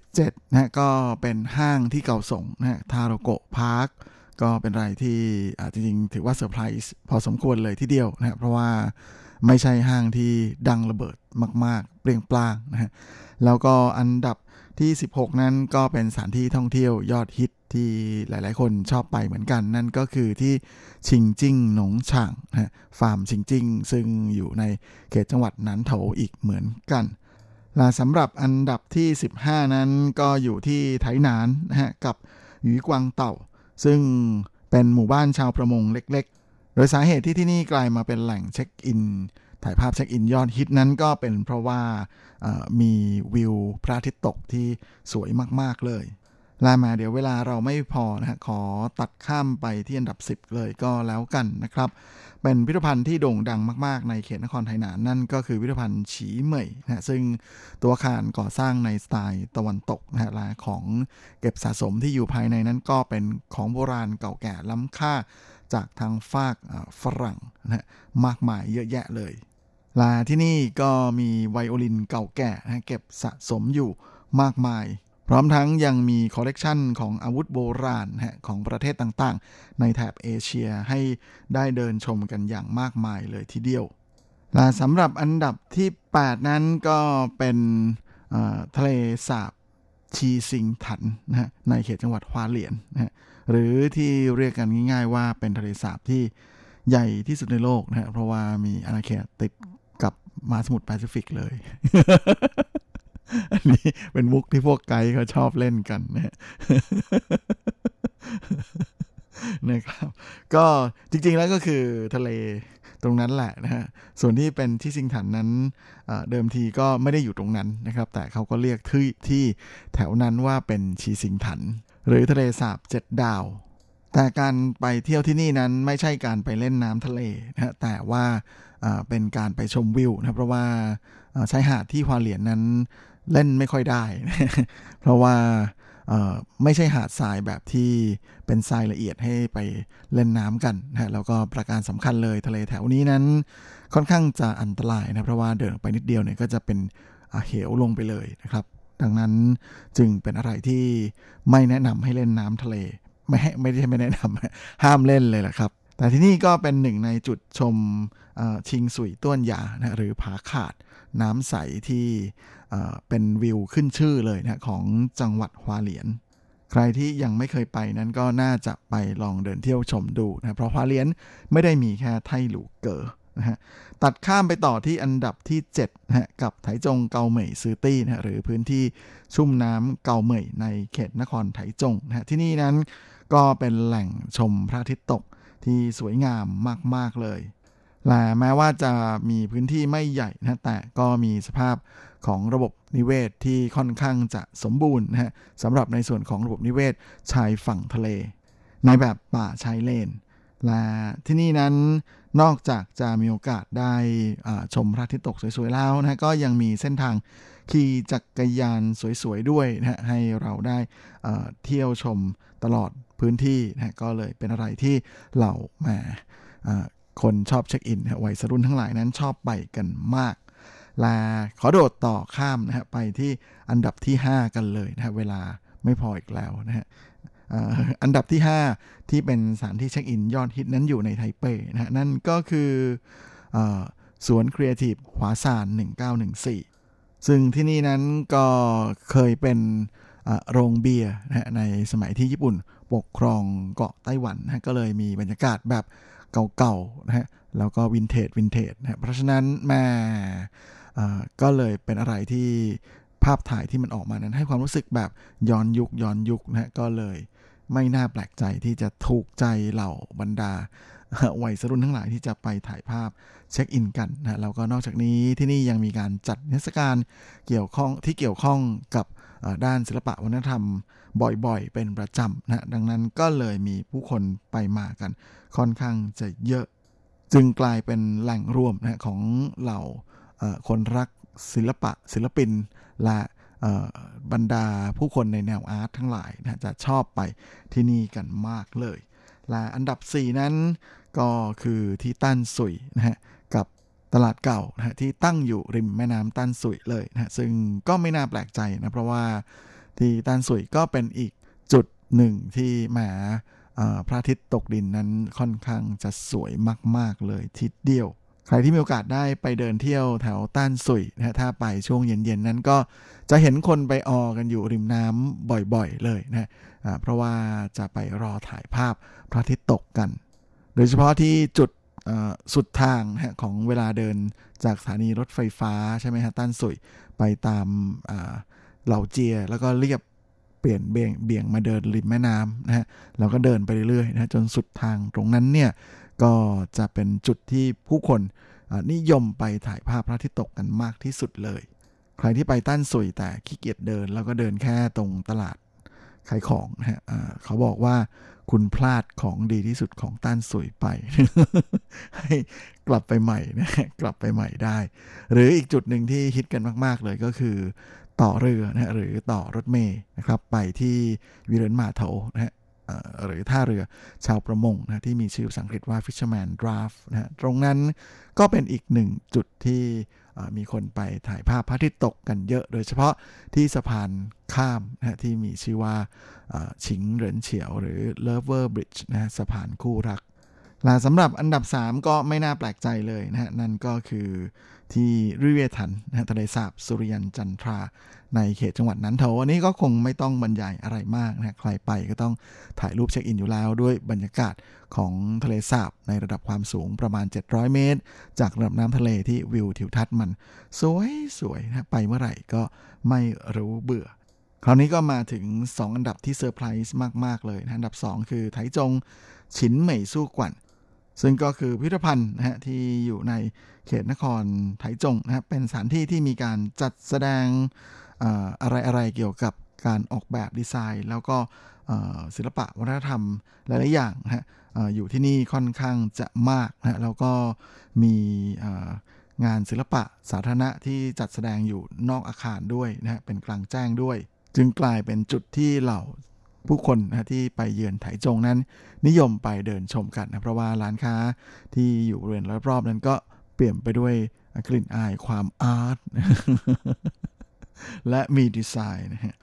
17นะก็เป็นห้างที่เก่าส่งนะ Taroko Park ก็เป็นอะไรที่จริงๆถือว่าเซอร์ไพรส์พอสมควรเลยทีเดียวนะเพราะว่าไม่ใช่ห้างที่ดังระเบิดมาก ๆ เปรี้ยงปร้างนะฮะแล้วก็อันดับ ที่ 16 นั้นก็เป็นสถานที่ท่องเที่ยวยอดฮิตที่หลายๆ คนชอบไปเหมือนกัน นั่นก็คือที่ชิงจิ้งหนงฉางนะฟาร์มชิงจิ้ง ซึ่งอยู่ในเขตจังหวัดหนานโถวอีกเหมือนกันและสำหรับอันดับที่ 15 นั้นก็อยู่ที่ไถหนานนะฮะกับหยีกวางเต่า ซึ่งเป็นหมู่บ้านชาวประมงเล็ก ๆ โดยสาเหตุที่ที่นี่กลายมาเป็นแหล่งเช็คอิน ถ่ายภาพเช็คอินยอดฮิตนั้นก็เป็นเพราะว่ามีวิวพระอาทิตย์ตกที่สวยมากๆเลยลามาเดี๋ยวเวลาเราไม่พอนะฮะขอตัดข้ามไปที่อันดับ 10 เลยก็แล้วกันนะครับ เป็นพิพิธภัณฑ์ที่โด่งดังมาก ๆ ในเขตนครไทยนานนั่นก็คือพิพิธภัณฑ์ฉีเหมยนะซึ่งตัวอาคารก่อสร้างในสไตล์ตะวันตกนะฮะลาของเก็บสะสมที่อยู่ภายในนั้นก็เป็นของโบราณเก่าแก่ล้ำค่าจากทางฝากฝรั่งนะฮะมากมายเยอะแยะเลย ลาที่นี่ก็มีไวโอลินเก่าแก่นะเก็บสะสมอยู่มากมาย พร้อมทั้งยังมีคอลเลกชันของอาวุธโบราณของประเทศต่างๆ ในแถบเอเชียให้ได้เดินชมกันอย่างมากมายเลยทีเดียวละสำหรับอันดับที่ 8 นั้นก็เป็นทะเลสาบชีซิงถันนะในเขตจังหวัดฮวาเหลียนนะหรือที่เรียกกันง่าย ๆ ว่าเป็นทะเลสาบที่ใหญ่ที่สุดในโลกนะเพราะว่ามีอาณาเขตติด มาสมุทรแปซิฟิกเลย อันนี้เป็นมุกที่พวกไกด์เขาชอบเล่นกันนะนะครับ ก็จริงๆแล้วก็คือทะเลตรงนั้นแหละนะฮะ ส่วนที่เป็นที่สิงถันนั้นเดิมทีก็ไม่ได้อยู่ตรงนั้นนะครับ แต่เขาก็เรียกที่ที่แถวนั้นว่าเป็นชีสิงถัน หรือทะเลสาบเจ็ดดาว แต่การไปเที่ยวที่นี่นั้นไม่ใช่การไปเล่นน้ำทะเลนะแต่ว่า เป็นการไปชมวิวนะเพราะว่าชายหาดที่ฮวาเหลียนนั้นเล่นไม่ค่อยได้ เพราะว่าไม่ใช่หาดทรายแบบที่เป็นทรายละเอียดให้ไปเล่นน้ำกันนะแล้วก็ประการสำคัญเลยทะเลแถวนี้นั้น ค่อนข้างจะอันตรายนะเพราะว่าเดินไปนิดเดียวเนี่ยก็จะเป็นเหวลงไปเลยนะครับ ดังนั้นจึงเป็นอะไรที่ไม่แนะนำให้เล่นน้ำทะเล ไม่ให้ไม่ได้ไม่แนะนำห้ามเล่นเลยแหละครับ แต่ที่นี่ก็เป็นหนึ่งในจุดชมชิงสุยต้วนยานะหรือผาขาดน้ำใสที่เป็นวิวขึ้นชื่อเลยนะของจังหวัดฮวาเหลียน ใครที่ยังไม่เคยไปนั้นก็น่าจะไปลองเดินเที่ยวชมดูนะเพราะฮวาเลียนไม่ได้มีแค่ไทหลูเกอนะฮะตัดข้ามไปต่อที่อันดับที่7นะฮะกับไถจงเกาเหมยซือตี้นะหรือพื้นที่ชุ่มน้ำเกาเหมยในเขตนครไถจงนะฮะที่นี่นั้นก็เป็นแหล่งชมพระอาทิตย์ตก ที่สวยงามมาก ๆ เลย และแม้ว่าจะมีพื้นที่ไม่ใหญ่นะ แต่ก็มีสภาพของระบบนิเวศที่ค่อนข้างจะสมบูรณ์นะฮะสำหรับในส่วนของระบบนิเวศชายฝั่งทะเล ในแบบป่าชายเลน และที่นี่นั้นนอกจากจะมีโอกาสได้ชมพระอาทิตย์ตกสวยๆแล้วนะก็ยังมีเส้นทาง ขี่จักรยานสวยๆด้วยนะฮะให้เราได้เที่ยวชมตลอดพื้นที่นะก็เลยเป็นอะไรที่เหล่าแหมคนชอบเช็คอินวัยรุ่นทั้งหลายนั้นชอบไปกันมาก ลาขอโดดต่อข้ามนะฮะไปที่อันดับที่ 5 กันเลยนะฮะเวลาไม่พออีกแล้วนะฮะอันดับที่ 5 ที่เป็นสถานที่เช็คอินยอดฮิตนั้นอยู่ในไทเปนะฮะนั่นก็คือสวนครีเอทีฟหวาซาน1914 ซึ่งที่นี่นั้นก็เคยเป็นโรงเบียร์ในสมัยที่ญี่ปุ่นปกครองเกาะไต้หวันนะก็เลยมีบรรยากาศแบบเก่าๆนะฮะแล้วก็วินเทจวินเทจนะเพราะฉะนั้นแม่ก็เลยเป็นอะไรที่ภาพถ่ายที่มันออกมานั้นให้ความรู้สึกแบบย้อนยุคย้อนยุคนะก็เลยไม่น่าแปลกใจที่จะถูกใจเหล่าบรรดา วัยรุ่นทั้งหลายที่จะไปถ่ายภาพเช็คอินกันนะแล้วก็นอกจากนี้ที่นี่ยังมีการจัดเทรรศกาลเกี่ยวข้องที่เกี่ยวข้องกับด้านศิลปะวัฒนธรรมบ่อยๆ เป็นประจำนะดังนั้นก็เลยมีผู้คนไปมากัน ค่อนข้างจะเยอะ จึงกลายเป็นแหล่งรวมนะของเหล่าคนรักศิลปะศิลปินและบรรดาผู้คนในแนวอาร์ตทั้งหลายนะจะชอบไปที่นี่กันมากเลย และอันดับ 4 นั้นก็คือที่ตั้นสุยนะฮะกับตลาดเก่านะฮะที่ตั้งอยู่ริมแม่น้ำตั้นสุยเลยนะซึ่งก็ไม่น่าแปลกใจนะเพราะว่าที่ตั้นสุยก็เป็นอีกจุดหนึ่งที่แหมพระอาทิตย์ตกดินนั้นค่อนข้างจะสวยมาก ๆ เลยทิศเดียว ใครที่มีโอกาสได้ไปเดินเที่ยวแถวต้านสุยนะถ้าไปช่วงเย็น ๆ นั้นก็จะเห็นคนไปออกันอยู่ริมน้ำบ่อย ๆ เลยนะ เพราะว่าจะไปรอถ่ายภาพพระอาทิตย์ตกกัน โดยเฉพาะที่จุดสุดทางของเวลาเดินจากสถานีรถไฟฟ้าใช่ไหมฮะต้านสุยไปตามเหล่าเจีย แล้วก็เรียบเปลี่ยนเบี่ยงเบี่ยงมาเดินริมแม่น้ำนะฮะเราก็เดินไปเรื่อยๆนะจนสุดทางตรงนั้นเนี่ยก็จะเป็นจุดที่ผู้คนนิยมไปถ่ายภาพพระอาทิตย์ตกกันมากที่สุดเลย ใครที่ไปต้านสุยแต่ขี้เกียจเดิน แล้วก็เดินแค่ตรงตลาด ขายของนะฮะเขาบอกว่าคุณพลาดของดีที่สุดของต้านสวยไป ให้กลับไปใหม่นะกลับไปใหม่ได้ หรืออีกจุดหนึ่งที่ฮิตกันมาก ๆ เลยก็คือต่อเรือนะหรือต่อรถเมย์นะครับ ไปที่วิเรนมาโถนะฮะ หรือท่าเรือชาวประมงนะที่มีชื่อภาษาอังกฤษว่า Fisherman Draft นะตรงนั้นก็เป็นอีกหนึ่งจุดที่มีคนไปถ่ายภาพพระอาทิตย์ตกกันเยอะ โดยเฉพาะที่สะพานข้ามนะที่มีชื่อว่าชิงเหรินเฉียว หรือ Lover Bridge นะสะพานคู่รักและสำหรับอันดับ 3 ก็ไม่น่าแปลกใจเลยนะฮะนั่นก็คือ ที่ริเวทันนะทะเลสาบสุริยันจันทราในเขตจังหวัดนั้นเถอะอันนี้ก็คงไม่ต้องบรรยายอะไรมากนะใครไปก็ต้องถ่ายรูปเช็คอินอยู่แล้วด้วยบรรยากาศของทะเลสาบในระดับความสูงประมาณ 700 เมตร จากระดับน้ำทะเลที่วิวทิวทัศน์มัน สวยสวยนะไปเมื่อไหร่ก็ไม่รู้เบื่อ คราวนี้ก็มาถึง 2 อันดับที่เซอร์ไพรส์มาก ๆ เลยนะอันดับ 2 คือไถจงฉินเหมยสู้กวน ซึ่งก็คือพิพิธภัณฑ์นะฮะที่อยู่ในเขตนครไถจงนะครับเป็นสถานที่ที่มีการจัดแสดงอะไรอะไรเกี่ยวกับการออกแบบดีไซน์ แล้วก็ศิลปะวัฒนธรรมหลายๆอย่างนะฮะอยู่ที่นี่ค่อนข้างจะมากนะแล้วก็มีงานศิลปะสาธารณะที่จัดแสดงอยู่นอกอาคารด้วยนะฮะเป็นกลางแจ้งด้วย จึงกลายเป็นจุดที่เหล่า ผู้คนนะที่ไปเยือนไถจงนั้น นิยมไปเดินชมกันนะเพราะว่าร้านค้าที่อยู่บริเวณรอบๆนั้นก็เปลี่ยนไปด้วยกลิ่นอายความอาร์ตและมีดีไซน์นะฮะ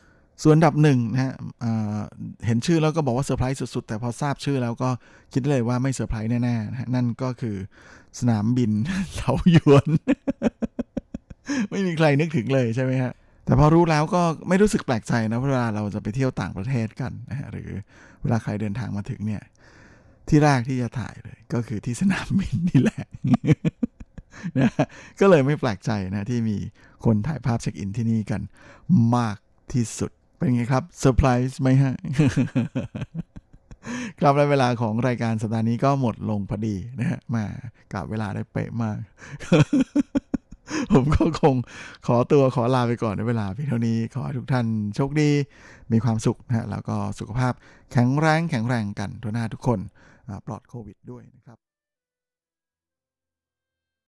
ส่วนอันดับหนึ่งนะฮะเห็นชื่อแล้วก็บอกว่าเซอร์ไพรส์สุด ๆ แต่พอทราบชื่อแล้วก็คิดเลยว่าไม่เซอร์ไพรส์แน่ๆนะนั่นก็คือสนามบินเถาหยวน ไม่มีใครนึกถึงเลยใช่ไหมฮะ แต่พอรู้แล้วก็ไม่รู้สึกแปลกใจนะเวลาเราจะไปเที่ยวต่างประเทศกันนะฮะหรือเวลาใครเดินทางมาถึงเนี่ย ที่แรกที่จะถ่ายเลย ก็คือที่สนามบินนี่แหละนะก็เลยไม่แปลกใจนะที่มีคนถ่ายภาพเช็คอินที่นี่กันมากที่สุด เป็นไงครับเซอร์ไพรส์ไหมฮะครับและเวลาของรายการสัปดาห์นี้ก็หมดลงพอดีนะฮะมากับเวลาได้เป๊ะมาก ผมก็คงขอตัวขอลาไปก่อนในเวลาเพียงเท่านี้ ขอให้ทุกท่านโชคดี มีความสุขนะฮะแล้วก็สุขภาพแข็งแรงแข็งแรงกันทุกหน้าทุกคนปลอดโควิดด้วยนะครับ